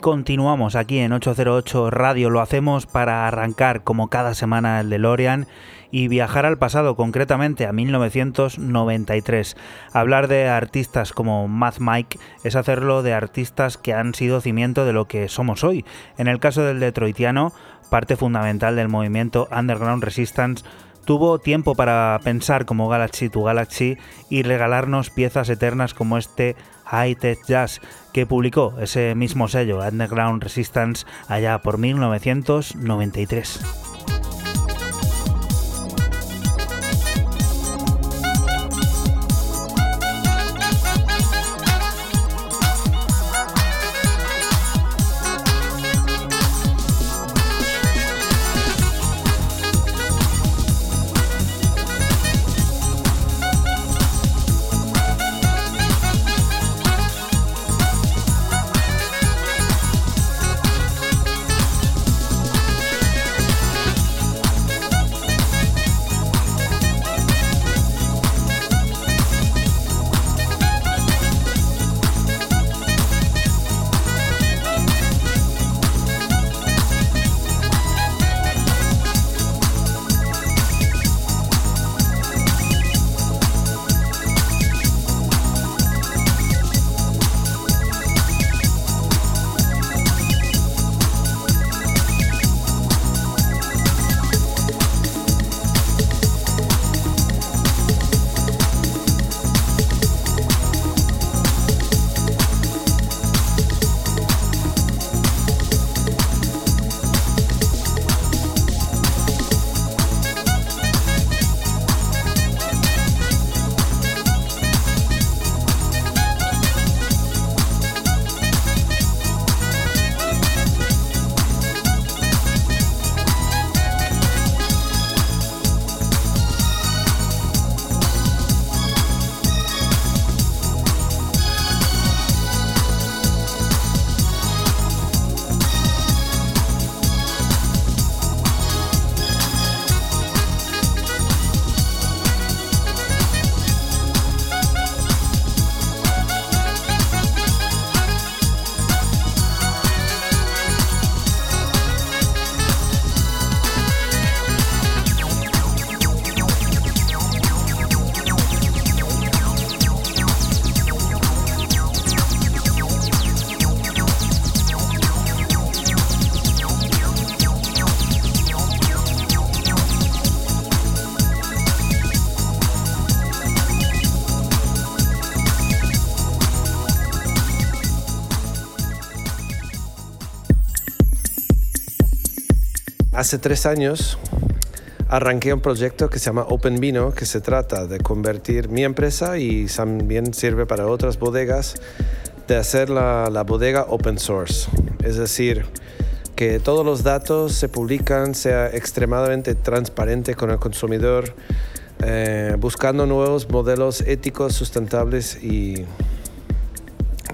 Continuamos aquí en 808 Radio. Lo hacemos para arrancar como cada semana el DeLorean y viajar al pasado, concretamente a 1993. Hablar de artistas como Mad Mike es hacerlo de artistas que han sido cimiento de lo que somos hoy. En el caso del detroitiano, parte fundamental del movimiento Underground Resistance, tuvo tiempo para pensar como Galaxy to Galaxy y regalarnos piezas eternas como este High Tech Jazz que publicó ese mismo sello Underground Resistance allá por 1993. Hace tres años arranqué un proyecto que se llama Open Vino, que se trata de convertir mi empresa y también sirve para otras bodegas, de hacer la, bodega open source. Es decir, que todos los datos se publican, sea extremadamente transparente con el consumidor, eh, buscando nuevos modelos éticos, sustentables y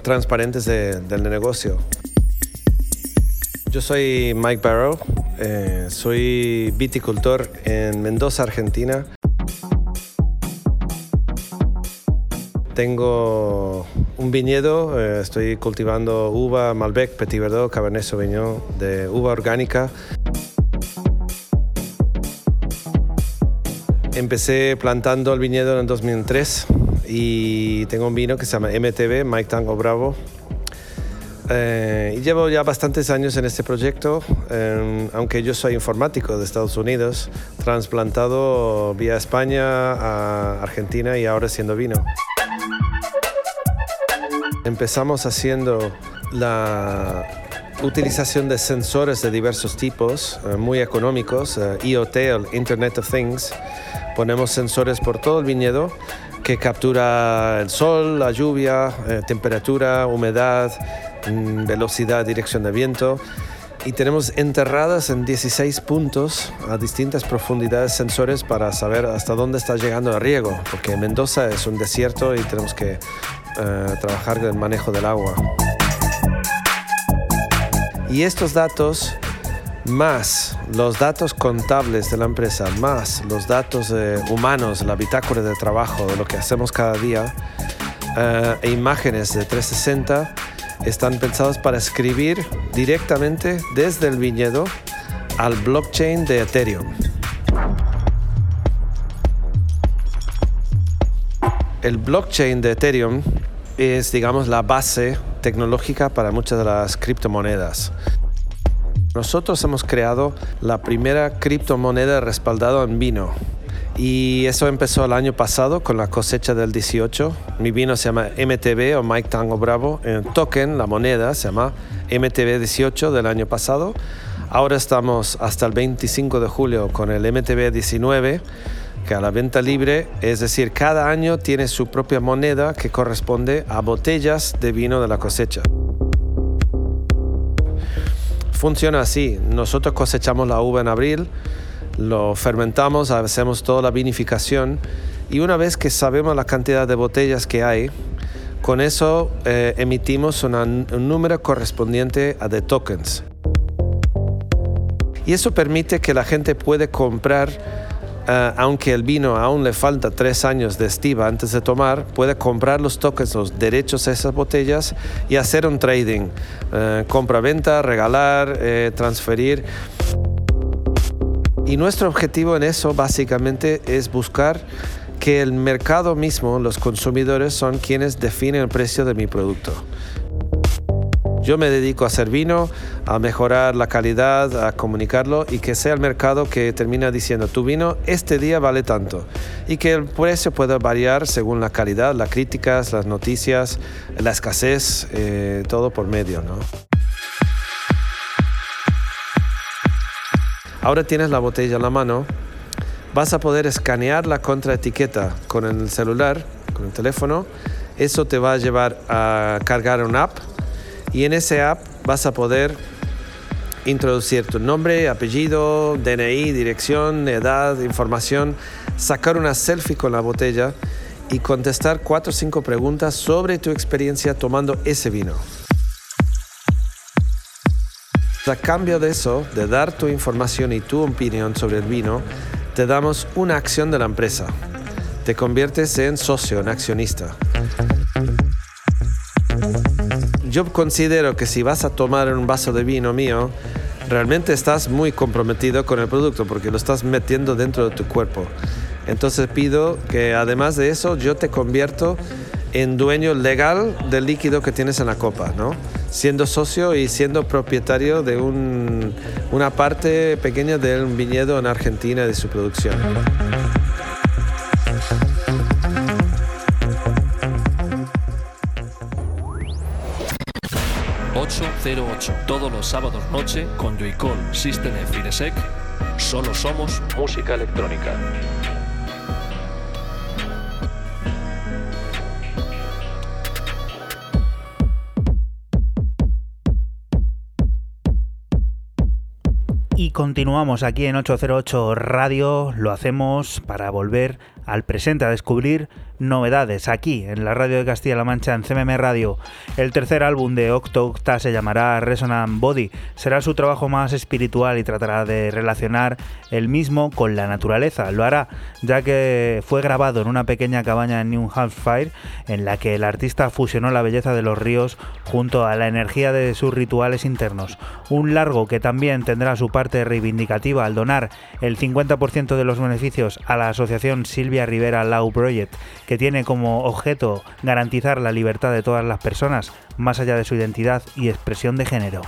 transparentes de- del negocio. Yo soy Mike Barrow, eh, soy viticultor en Mendoza, Argentina. Tengo un viñedo, eh, estoy cultivando uva Malbec, Petit Verdot, Cabernet Sauvignon de uva orgánica. Empecé plantando el viñedo en el 2003 y tengo un vino que se llama MTB, Mike Tango Bravo. Eh, llevo ya bastantes años en este proyecto, eh, aunque yo soy informático de Estados Unidos, trasplantado vía España a Argentina y ahora siendo vino. Empezamos haciendo la utilización de sensores de diversos tipos, eh, muy económicos, eh, IoT, el Internet of Things. Ponemos sensores por todo el viñedo que captura el sol, la lluvia, eh, temperatura, humedad, velocidad, dirección de viento. Y tenemos enterradas en 16 puntos a distintas profundidades sensores para saber hasta dónde está llegando el riego, porque Mendoza es un desierto y tenemos que eh, trabajar el manejo del agua. Y estos datos más los datos contables de la empresa, más los datos eh, humanos, la bitácora de trabajo, de lo que hacemos cada día, eh, e imágenes de 360, están pensados para escribir directamente desde el viñedo al blockchain de Ethereum. El blockchain de Ethereum es, digamos, la base tecnológica para muchas de las criptomonedas. Nosotros hemos creado la primera criptomoneda respaldada en vino. Y eso empezó el año pasado con la cosecha del 18. Mi vino se llama MTB o Mike Tango Bravo. El token, la moneda, se llama MTB 18 del año pasado. Ahora estamos hasta el 25 de julio con el MTB 19 que a la venta libre, es decir, cada año tiene su propia moneda que corresponde a botellas de vino de la cosecha. Funciona así, nosotros cosechamos la uva en abril, lo fermentamos, hacemos toda la vinificación y una vez que sabemos la cantidad de botellas que hay, con eso eh, emitimos un número correspondiente a de tokens. Y eso permite que la gente puede comprar Ah, aunque el vino aún le falta tres años de estiva antes de tomar, puede comprar los tokens, los derechos a esas botellas y hacer un trading. Eh, compra-venta, regalar, eh, transferir. Y nuestro objetivo en eso básicamente es buscar que el mercado mismo, los consumidores, son quienes definen el precio de mi producto. Yo me dedico a hacer vino, a mejorar la calidad, a comunicarlo y que sea el mercado que termina diciendo tu vino este día vale tanto y que el precio pueda variar según la calidad, las críticas, las noticias, la escasez, eh, todo por medio, ¿no? Ahora tienes la botella en la mano, vas a poder escanear la contraetiqueta con el celular, con el teléfono. Eso te va a llevar a cargar una app y en ese app vas a poder introducir tu nombre, apellido, DNI, dirección, edad, información, sacar una selfie con la botella y contestar cuatro o cinco preguntas sobre tu experiencia tomando ese vino. A cambio de eso, de dar tu información y tu opinión sobre el vino, te damos una acción de la empresa. Te conviertes en socio, en accionista. Yo considero que si vas a tomar un vaso de vino mío, realmente estás muy comprometido con el producto porque lo estás metiendo dentro de tu cuerpo. Entonces pido que además de eso yo te convierto en dueño legal del líquido que tienes en la copa, ¿no? Siendo socio y siendo propietario de un- una parte pequeña del viñedo en Argentina de su producción. 808. Todos los sábados noche con Joycall System F. Solo somos música electrónica. Continuamos aquí en 808 Radio, lo hacemos para volver al presente, a descubrir novedades aquí en la radio de Castilla-La Mancha, en CMM Radio. El tercer álbum de Octo Octa se llamará Resonant Body. Será su trabajo más espiritual y tratará de relacionar el mismo con la naturaleza. Lo hará ya que fue grabado en una pequeña cabaña en New Hampshire en la que el artista fusionó la belleza de los ríos junto a la energía de sus rituales internos. Un largo que también tendrá su parte reivindicativa al donar el 50% de los beneficios a la asociación Silvia Rivera Law Project, que tiene como objeto garantizar la libertad de todas las personas, más allá de su identidad y expresión de género.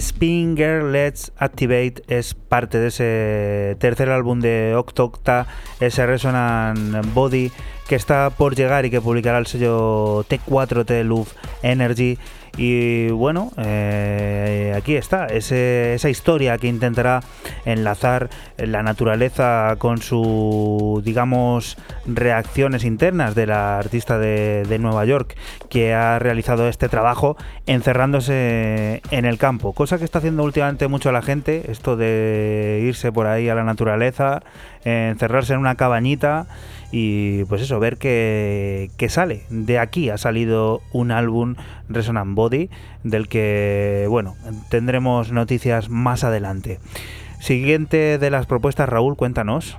Spin Girl Let's Activate es parte de ese tercer álbum de Octocta, ese Resonant Body que está por llegar y que publicará el sello T4T Love Energy. Y bueno, eh, aquí está, ese- esa historia que intentará enlazar la naturaleza con su, digamos, reacciones internas de la artista de, de Nueva York que ha realizado este trabajo encerrándose en el campo, cosa que está haciendo últimamente mucho la gente, esto de irse por ahí a la naturaleza, encerrarse en una cabañita y pues eso, ver que, que sale. De aquí ha salido un álbum Resonant Body del que, bueno, tendremos noticias más adelante. Siguiente de las propuestas, Raúl, cuéntanos.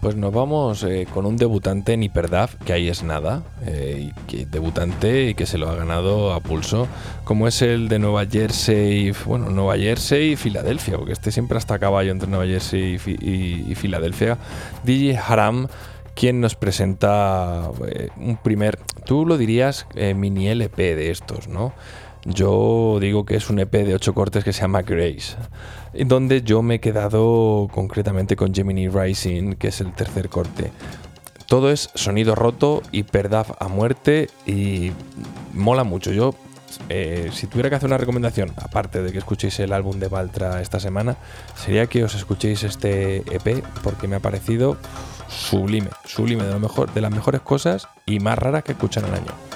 Pues nos vamos eh, con un debutante en Hyperdaf, que ahí es nada, eh, que debutante y que se lo ha ganado a pulso, como es el de Nueva Jersey, bueno, Nueva Jersey y Filadelfia, porque este siempre está a caballo entre Nueva Jersey y, Fi- y- y Filadelfia. DJ Haram, quien nos presenta eh, un primer, tú lo dirías mini LP de estos, ¿no? Yo digo que es un EP de ocho cortes que se llama Grace, donde yo me he quedado concretamente con Gemini Rising, que es el tercer corte. Todo es sonido roto, hiperdaf a muerte y mola mucho. Yo, eh, si tuviera que hacer una recomendación, aparte de que escuchéis el álbum de Valtra esta semana, sería que os escuchéis este EP porque me ha parecido sublime, sublime de lo mejor, de las mejores cosas y más raras que escuchan al año.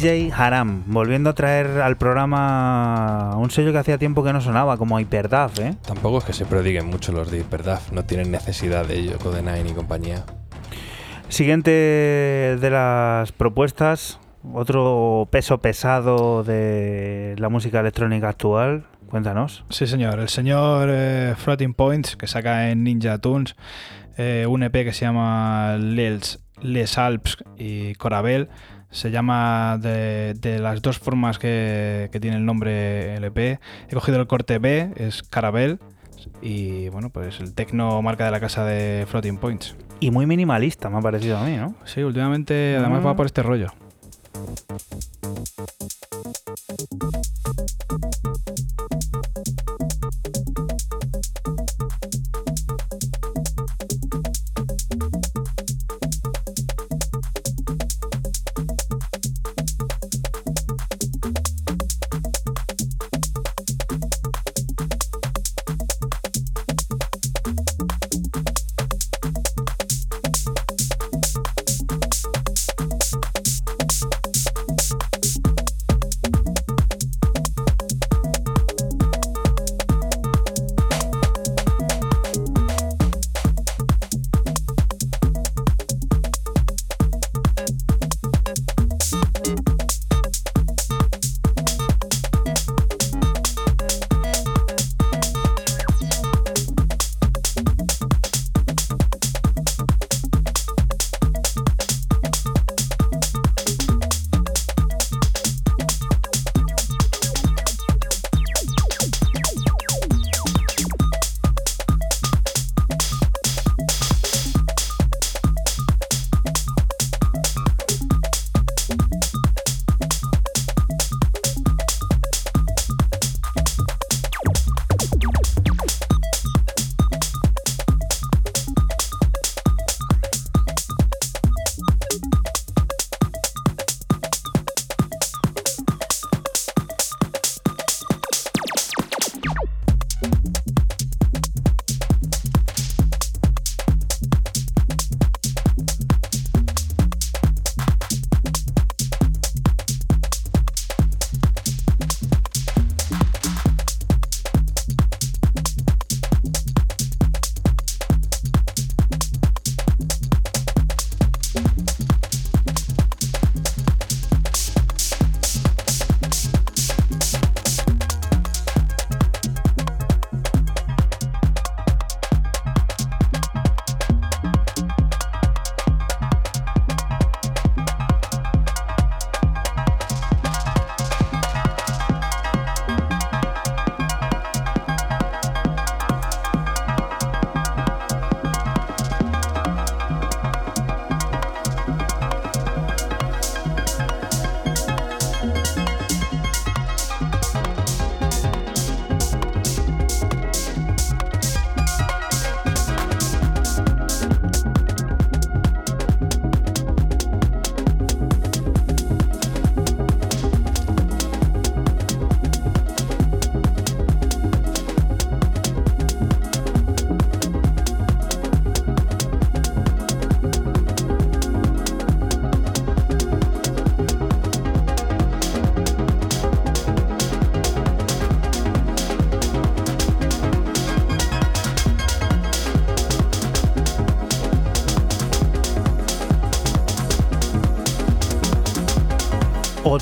DJ Haram, volviendo a traer al programa un sello que hacía tiempo que no sonaba, como Hyperdaf, ¿eh? Tampoco es que se prodiguen mucho los de Hyperdaf, no tienen necesidad de ello, Codenine y compañía. Siguiente de las propuestas, otro peso pesado de la música electrónica actual. Cuéntanos. Sí, señor. El señor eh, Floating Points, que saca en Ninja Tunes eh, un EP que se llama Les, Les Alps y Corabel. Se llama de, de las dos formas que, que tiene el nombre el EP. He cogido el corte B, es Carabel. Y bueno, pues el tecno marca de la casa de Floating Points. Y muy minimalista, me ha parecido a mí, ¿no? Sí, últimamente además va por este rollo.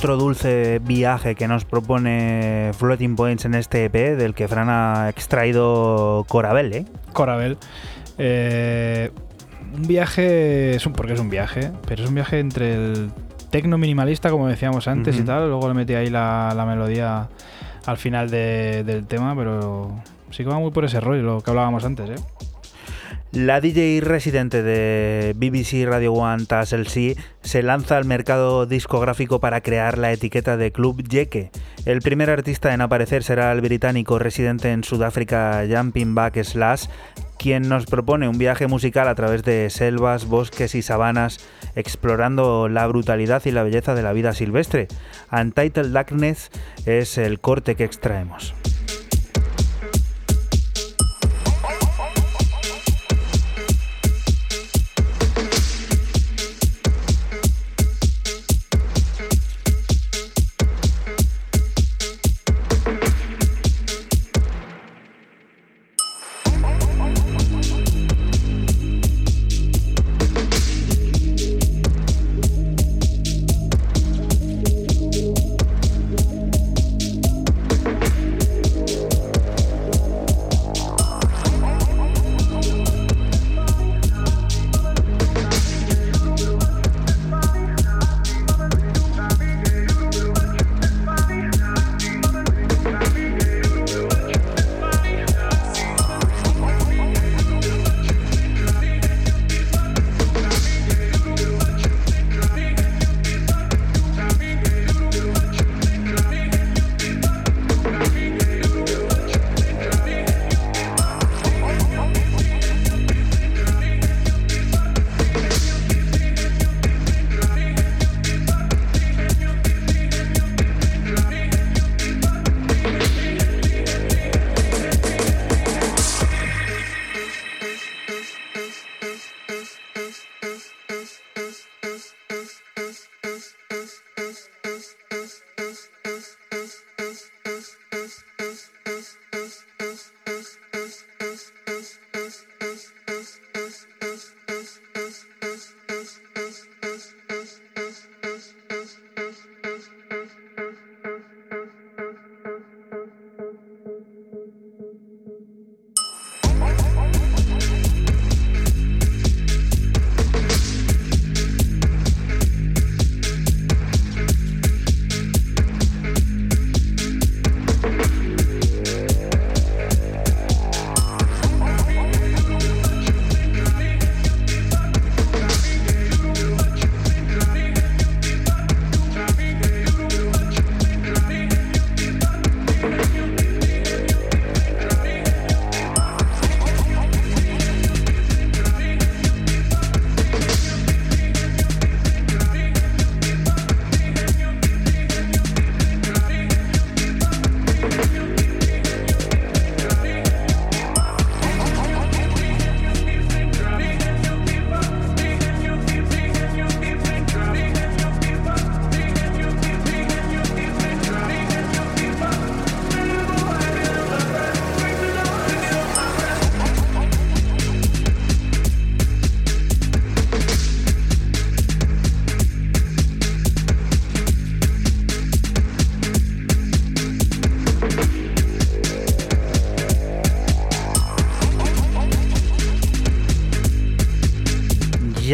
Otro dulce viaje que nos propone Floating Points en este EP, del que Fran ha extraído Corabel, ¿eh? Corabel. Eh, un viaje, es un, porque es un viaje, pero es un viaje entre el tecno minimalista, como decíamos antes y tal, luego le metí ahí la, la melodía al final de- del tema, pero sí que va muy por ese rollo, lo que hablábamos antes, ¿eh? La DJ residente de BBC Radio One, Tassel C, se lanza al mercado discográfico para crear la etiqueta de Club Yeke. El primer artista en aparecer será el británico residente en Sudáfrica, Jumping Back Slash, quien nos propone un viaje musical a través de selvas, bosques y sabanas, explorando la brutalidad y la belleza de la vida silvestre. Untitled Darkness es el corte que extraemos.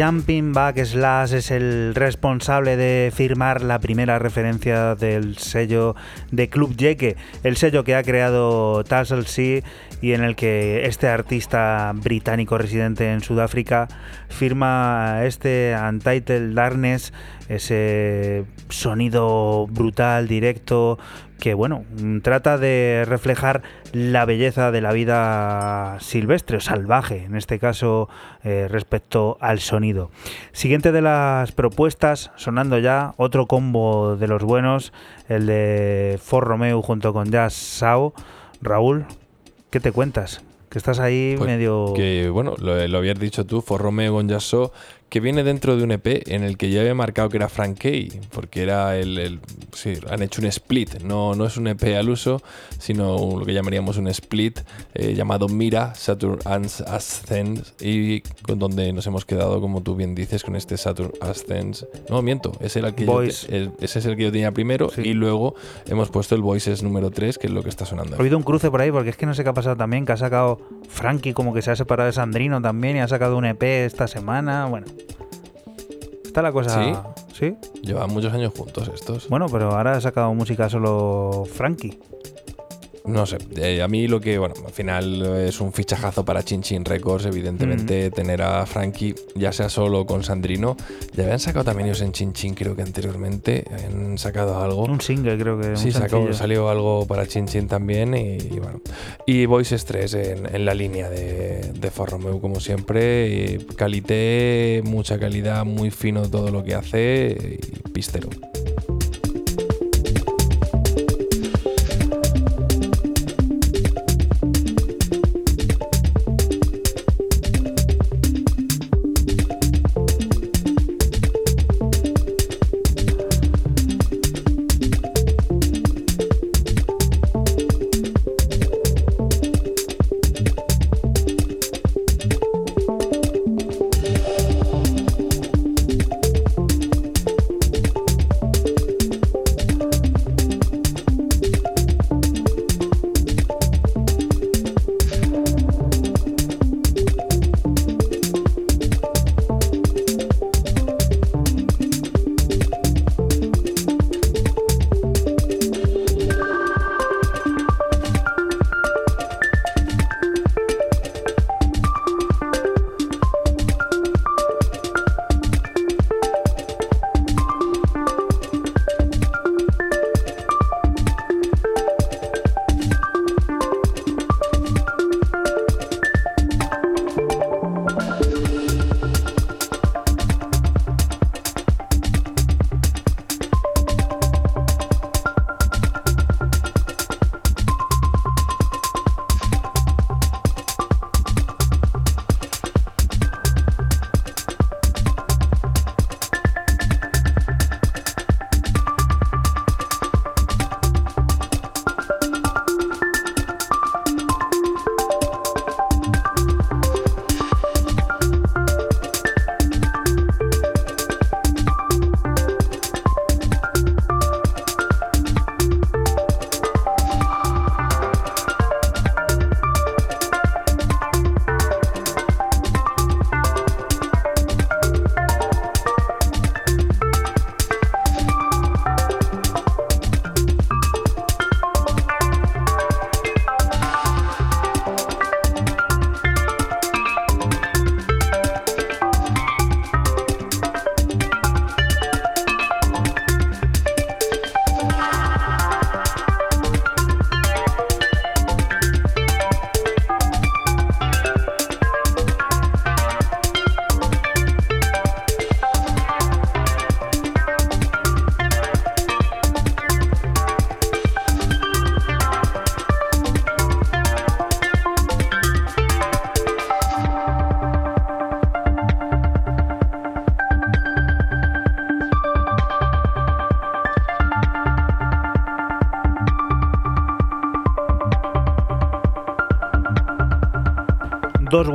Jumping Back Slash es el responsable de firmar la primera referencia del sello de Club Yeke, el sello que ha creado Tassel Sea y en el que este artista británico residente en Sudáfrica firma este Untitled Darkness, ese sonido brutal, directo, que bueno, trata de reflejar la belleza de la vida silvestre o salvaje, en este caso eh, respecto al sonido. Siguiente de las propuestas, sonando ya otro combo de los buenos, el de For Romeo junto con Jazz Sao. Raúl, ¿qué te cuentas? Que estás ahí Pues medio... Que bueno, lo, lo habías dicho tú, For Romeo Gonjasso, que viene dentro de un EP en el que ya había marcado que era Frank Kay, porque era el, el- sí, han hecho un split. No, no es un EP al uso, sino lo que llamaríamos un split eh, llamado Mira, Saturn Ascens, y con donde nos hemos quedado, como tú bien dices, con este Saturn Ascens. No, miento, ese, era el que yo el- ese es el que yo tenía primero, Sí. y luego hemos puesto el Voices número 3, que es lo que está sonando. Ha habido un cruce por ahí porque es que no sé qué ha pasado también, que ha sacado Frankie como que se ha separado de Sandrino también y ha sacado un EP esta semana. Bueno, está la cosa. ¿Sí? Llevan muchos años juntos estos. Bueno, pero ahora ha sacado música solo Frankie. No sé, eh, a mí lo que, bueno, al final es un fichajazo para Chin Chin Records, evidentemente, tener a Frankie, ya sea solo con Sandrino. Ya habían sacado también ellos en Chin Chin, creo que anteriormente, han sacado algo. Un single, creo que. Sí, sacó, salió algo para Chin Chin también y, y bueno. Y Voices 3 en, en la línea de, de For Romeo, como siempre. Calité, mucha calidad, muy fino todo lo que hace y pistero.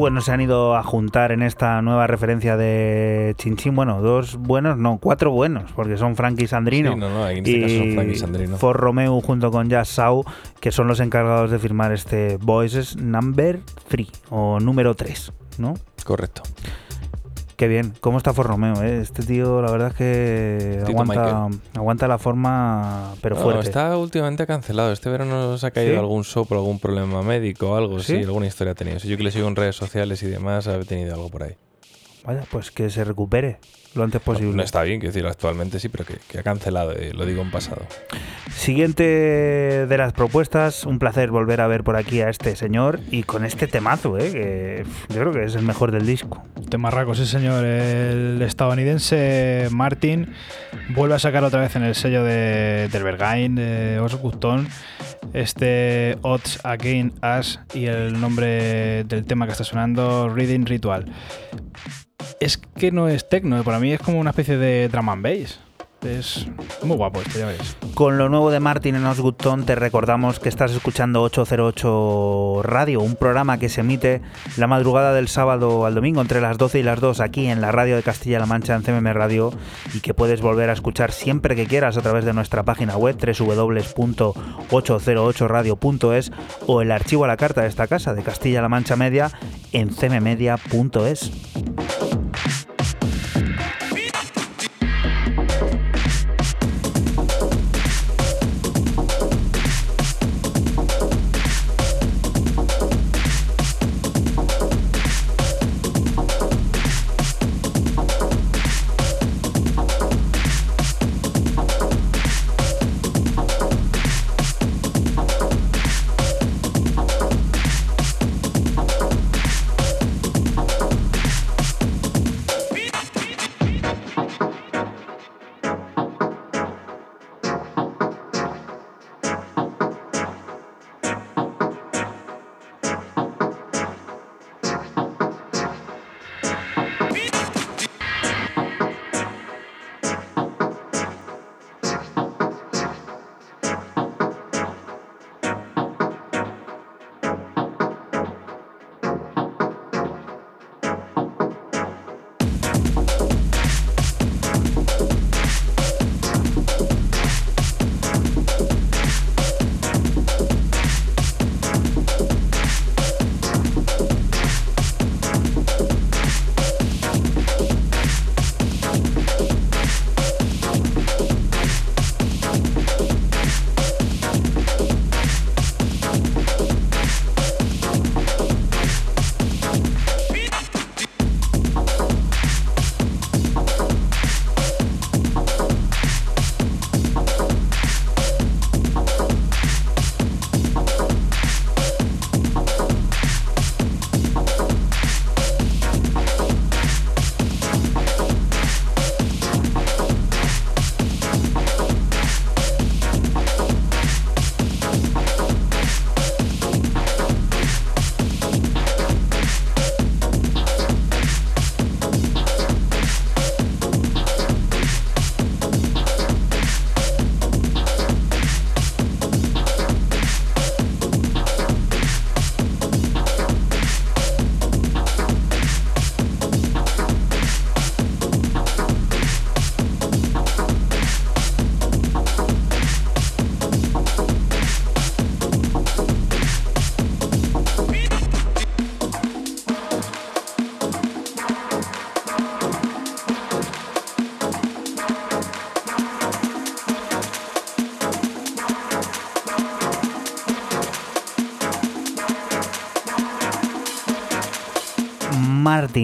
Buenos se han ido a juntar en esta nueva referencia de Chinchín. Bueno, dos buenos, no, cuatro buenos, porque son Frankie Sandrino Sí, no, no, en este caso son Frankie Sandrino. For Romeo junto con Jazz Sau, que son los encargados de firmar este Voices Number 3 o número 3, ¿no? Correcto. Qué bien. ¿Cómo está For Romeo? eh? Este tío, la verdad es que Tito aguanta, aguanta la forma, pero No, fuerte. está últimamente cancelado. Este verano se ha caído ¿Sí? algún por algún problema médico algo. ¿Sí? ¿Sí? alguna historia ha tenido. Si yo que le sigo en redes sociales y demás, ha tenido algo por ahí. Vaya, pues que se recupere lo antes posible. No está bien, quiero decir, actualmente sí, pero que, que ha cancelado, eh, lo digo en pasado. Siguiente de las propuestas, un placer volver a ver por aquí a este señor y con este temazo, ¿eh? que yo creo que es el mejor del disco. Temarraco, sí señor. El estadounidense Martin vuelve a sacar otra vez en el sello de, del Bergain, de Osgutton, este Odds Again Us y el nombre del tema que está sonando, Reading Ritual. Es que no es techno, para mí es como una especie de drum and bass. Es muy guapo esto, ya ves. Con lo nuevo de Martin en Osgoodton te recordamos que estás escuchando 808 Radio, un programa que se emite la madrugada del sábado al domingo entre las 12 y las 2 aquí en la radio de Castilla-La Mancha en CMM Radio y que puedes volver a escuchar siempre que quieras a través de nuestra página web www.808radio.es o el archivo a la carta de esta casa de Castilla-La Mancha Media en cmmedia.es.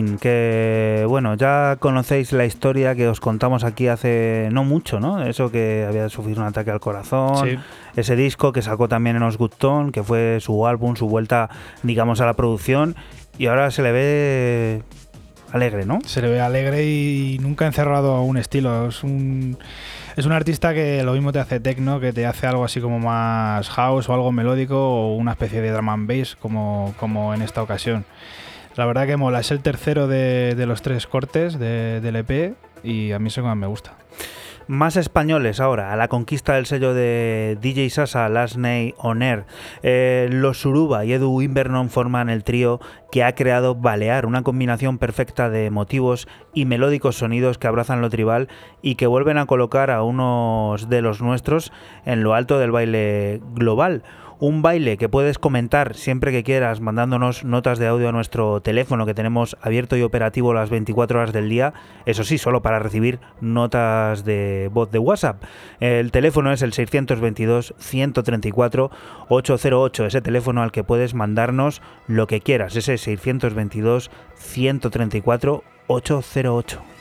Martin, que bueno, ya conocéis la historia que os contamos aquí hace no mucho, ¿no? Eso que había sufrido un ataque al corazón, Sí. ese disco que sacó también en Osgoodton, que fue su álbum, su vuelta, digamos, a la producción, y ahora se le ve alegre, ¿no? Se le ve alegre y nunca encerrado a un estilo. Es un, es un artista que lo mismo te hace techno, que te hace algo así como más house o algo melódico o una especie de drum and bass como, como en esta ocasión. La verdad que mola, es el tercero de, los tres cortes de- del EP y a mí eso me gusta. Más españoles ahora, a la conquista del sello de DJ Sasa, Last Night On. Eh, los Suruba y Edu Invernon forman el trío que ha creado Balear, una combinación perfecta de motivos y melódicos sonidos que abrazan lo tribal y que vuelven a colocar a unos de los nuestros en lo alto del baile global. Un baile que puedes comentar siempre que quieras mandándonos notas de audio a nuestro teléfono que tenemos abierto y operativo las 24 horas del día. Eso sí, solo para recibir notas de voz de WhatsApp. El teléfono es el 622-134-808, ese teléfono al que puedes mandarnos lo que quieras, ese 622-134-808.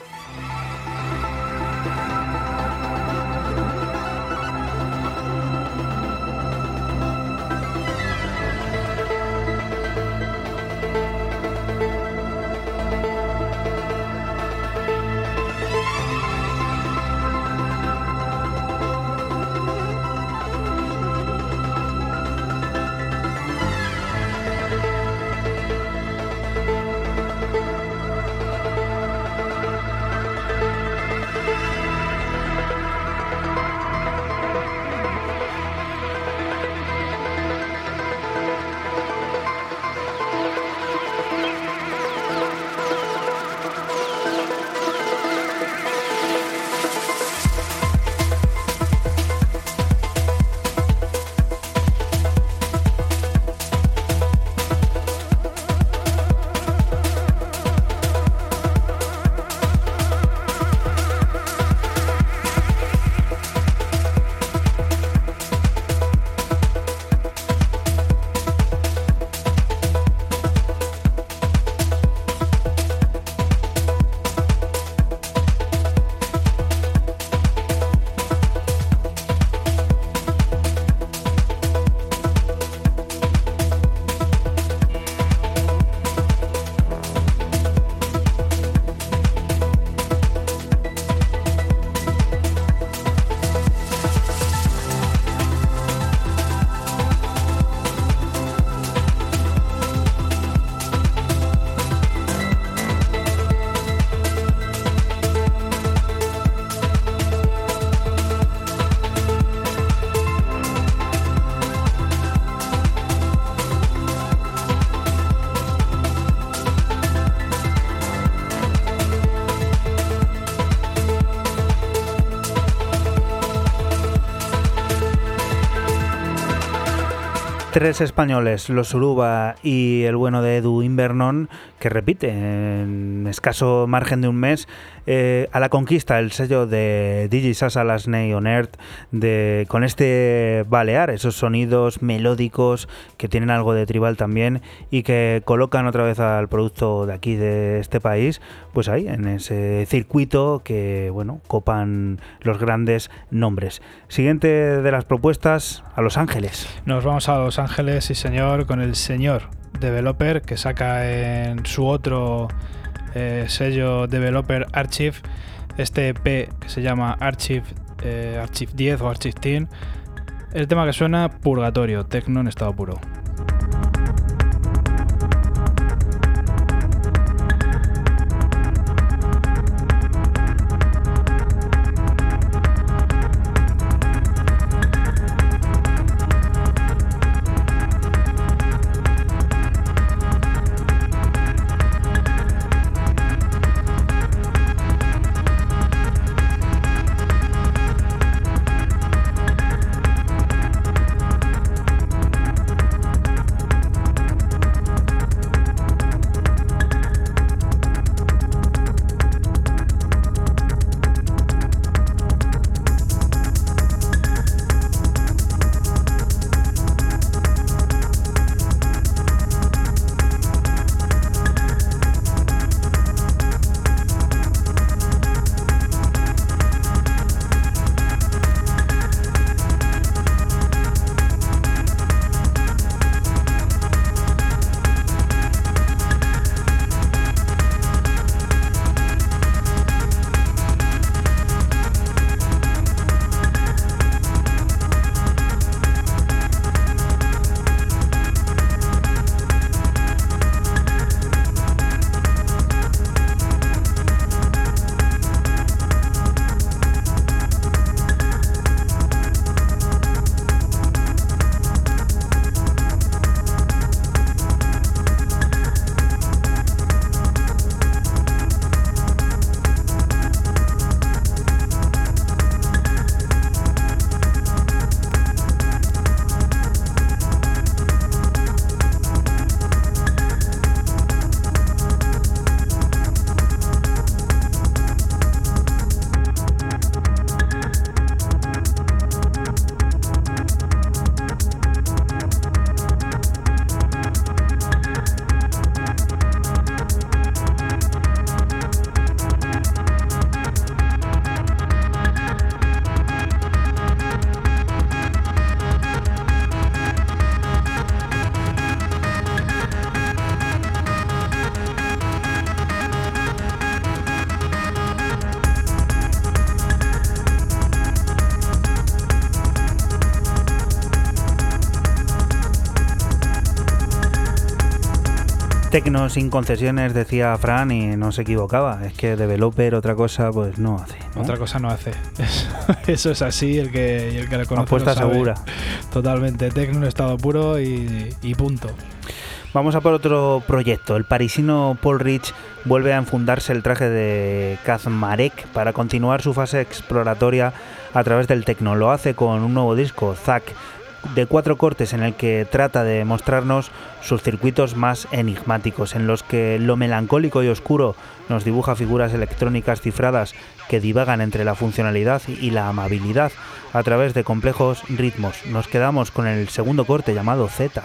Tres españoles, los Uruba y el bueno de Edu Invernon, que repite en escaso margen de un mes eh, a la conquista el sello de DJ Sasa Last Night on Earth de, con este balear, esos sonidos melódicos que tienen algo de tribal también y que colocan otra vez al producto de aquí, de este país, pues ahí, en ese circuito que, bueno, copan los grandes nombres. Siguiente de las propuestas, a Los Ángeles. Nos vamos a Los Ángeles, sí señor, con el señor developer que saca en su otro eh, sello Developer Archive este EP que se llama Archive, eh, Archive 10 o Archive 10. El tema que suena Purgatorio, Tecno en estado puro. Tecno sin concesiones, decía Fran, y no se equivocaba. Es que developer otra cosa, pues no hace. ¿no? Otra cosa no hace. Eso, eso es así, el que, el que lo conoce. Apuesta lo sabe. segura. Totalmente. Tecno en estado puro y, y punto. Vamos a por otro proyecto. El parisino Paul Rich vuelve a enfundarse el traje de Kazmarek para continuar su fase exploratoria a través del tecno. Lo hace con un nuevo disco, Zack, de cuatro cortes en el que trata de mostrarnos sus circuitos más enigmáticos, en los que lo melancólico y oscuro nos dibuja figuras electrónicas cifradas que divagan entre la funcionalidad y la amabilidad a través de complejos ritmos. Nos quedamos con el segundo corte llamado Z.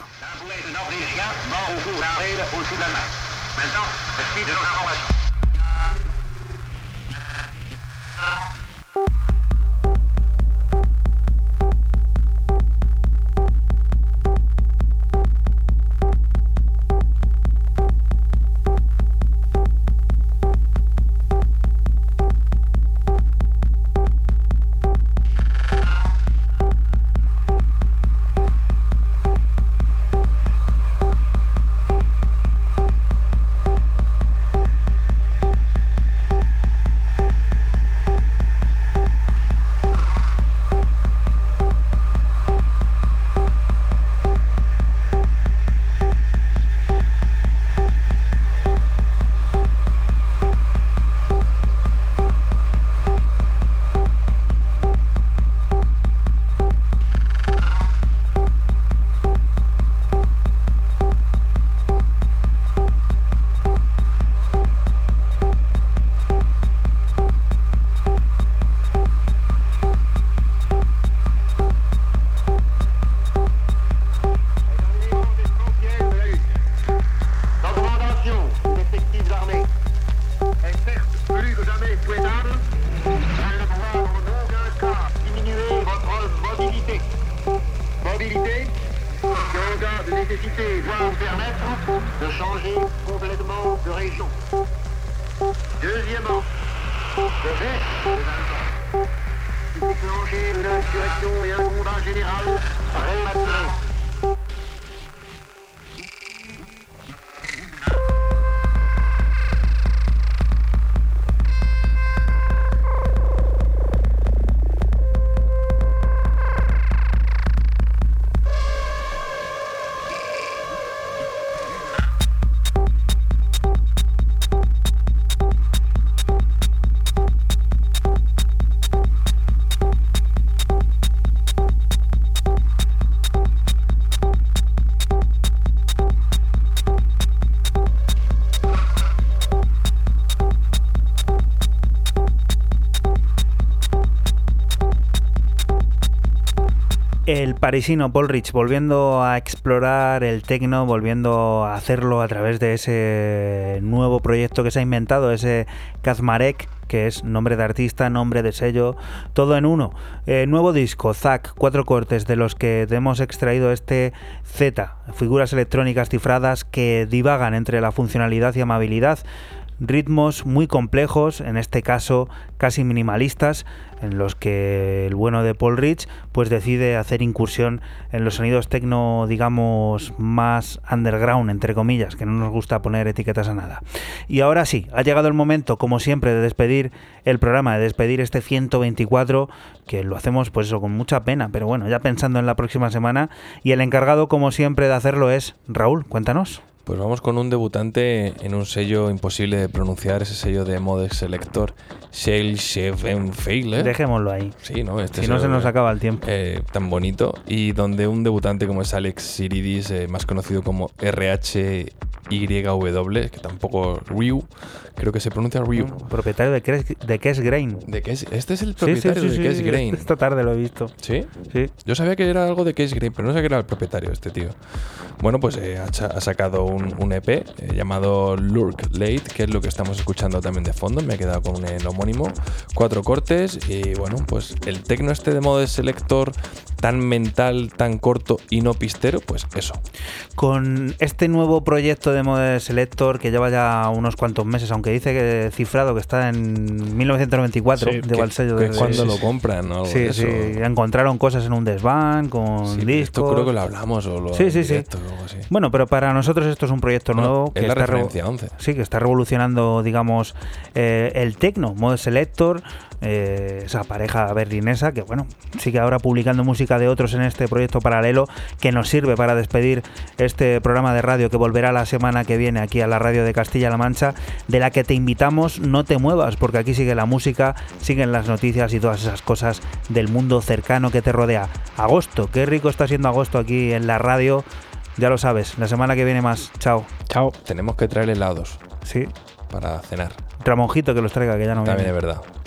parisino Paul Rich volviendo a explorar el tecno, volviendo a hacerlo a través de ese nuevo proyecto que se ha inventado, ese Kazmarek, que es nombre de artista, nombre de sello, todo en uno. Eh, nuevo disco, Zack, cuatro cortes de los que hemos extraído este Z, figuras electrónicas cifradas que divagan entre la funcionalidad y amabilidad ritmos muy complejos, en este caso casi minimalistas, en los que el bueno de Paul Rich pues decide hacer incursión en los sonidos tecno, digamos, más underground, entre comillas, que no nos gusta poner etiquetas a nada. Y ahora sí, ha llegado el momento, como siempre, de despedir el programa, de despedir este 124, que lo hacemos pues eso con mucha pena, pero bueno, ya pensando en la próxima semana, y el encargado, como siempre, de hacerlo es Raúl, cuéntanos. Pues vamos con un debutante en un sello imposible de pronunciar, ese sello de Modex Selector, Shale Chef Fail. Dejémoslo ahí. Sí, ¿no? Este si no se nos acaba el tiempo. eh, tan bonito. Y donde un debutante como es Alex Siridis, eh, más conocido como RHYW, que tampoco Ryu, creo que se pronuncia Ryu. Propietario de Kes, de Grain. ¿De es? Este es el Sí, sí, propietario sí, de sí, Grain. Esta tarde lo he visto. ¿Sí? Sí. Yo sabía que era algo de Case Grain, pero no sabía que era el propietario este tío. Bueno, pues eh, ha, sacado un, un EP eh, llamado Lurk Late, que es lo que estamos escuchando también de fondo. Me he quedado con el homónimo. Cuatro cortes y bueno, pues el tecno este de modo de selector tan mental, tan corto y no pistero, pues eso. Con este nuevo proyecto de Mode Selector que lleva ya unos cuantos meses, aunque dice que cifrado que está en 1994, Sí, de Que- sello que cuando sí, lo compran o algo Sí, sí, encontraron cosas en un desván con Sí, discos. esto creo que lo hablamos o lo Sí, sí, sí. directo o algo así. Bueno, pero para nosotros esto es un proyecto Bueno, nuevo es la está referencia 11. Sí, que está revolucionando, digamos, eh, el tecno, Mode Selector, eh, esa pareja berlinesa que, bueno, sigue ahora publicando música de otros en este proyecto paralelo que nos sirve para despedir este programa de radio que volverá la semana que viene aquí a la radio de Castilla-La Mancha, de la que te invitamos no te muevas, porque aquí sigue la música, siguen las noticias y todas esas cosas del mundo cercano que te rodea. Agosto, qué rico está siendo agosto aquí en la radio. Ya lo sabes, la semana que viene más. Chao. Chao. Tenemos que traer helados Sí. para cenar. Ramonjito que los traiga, que ya no También viene. es verdad.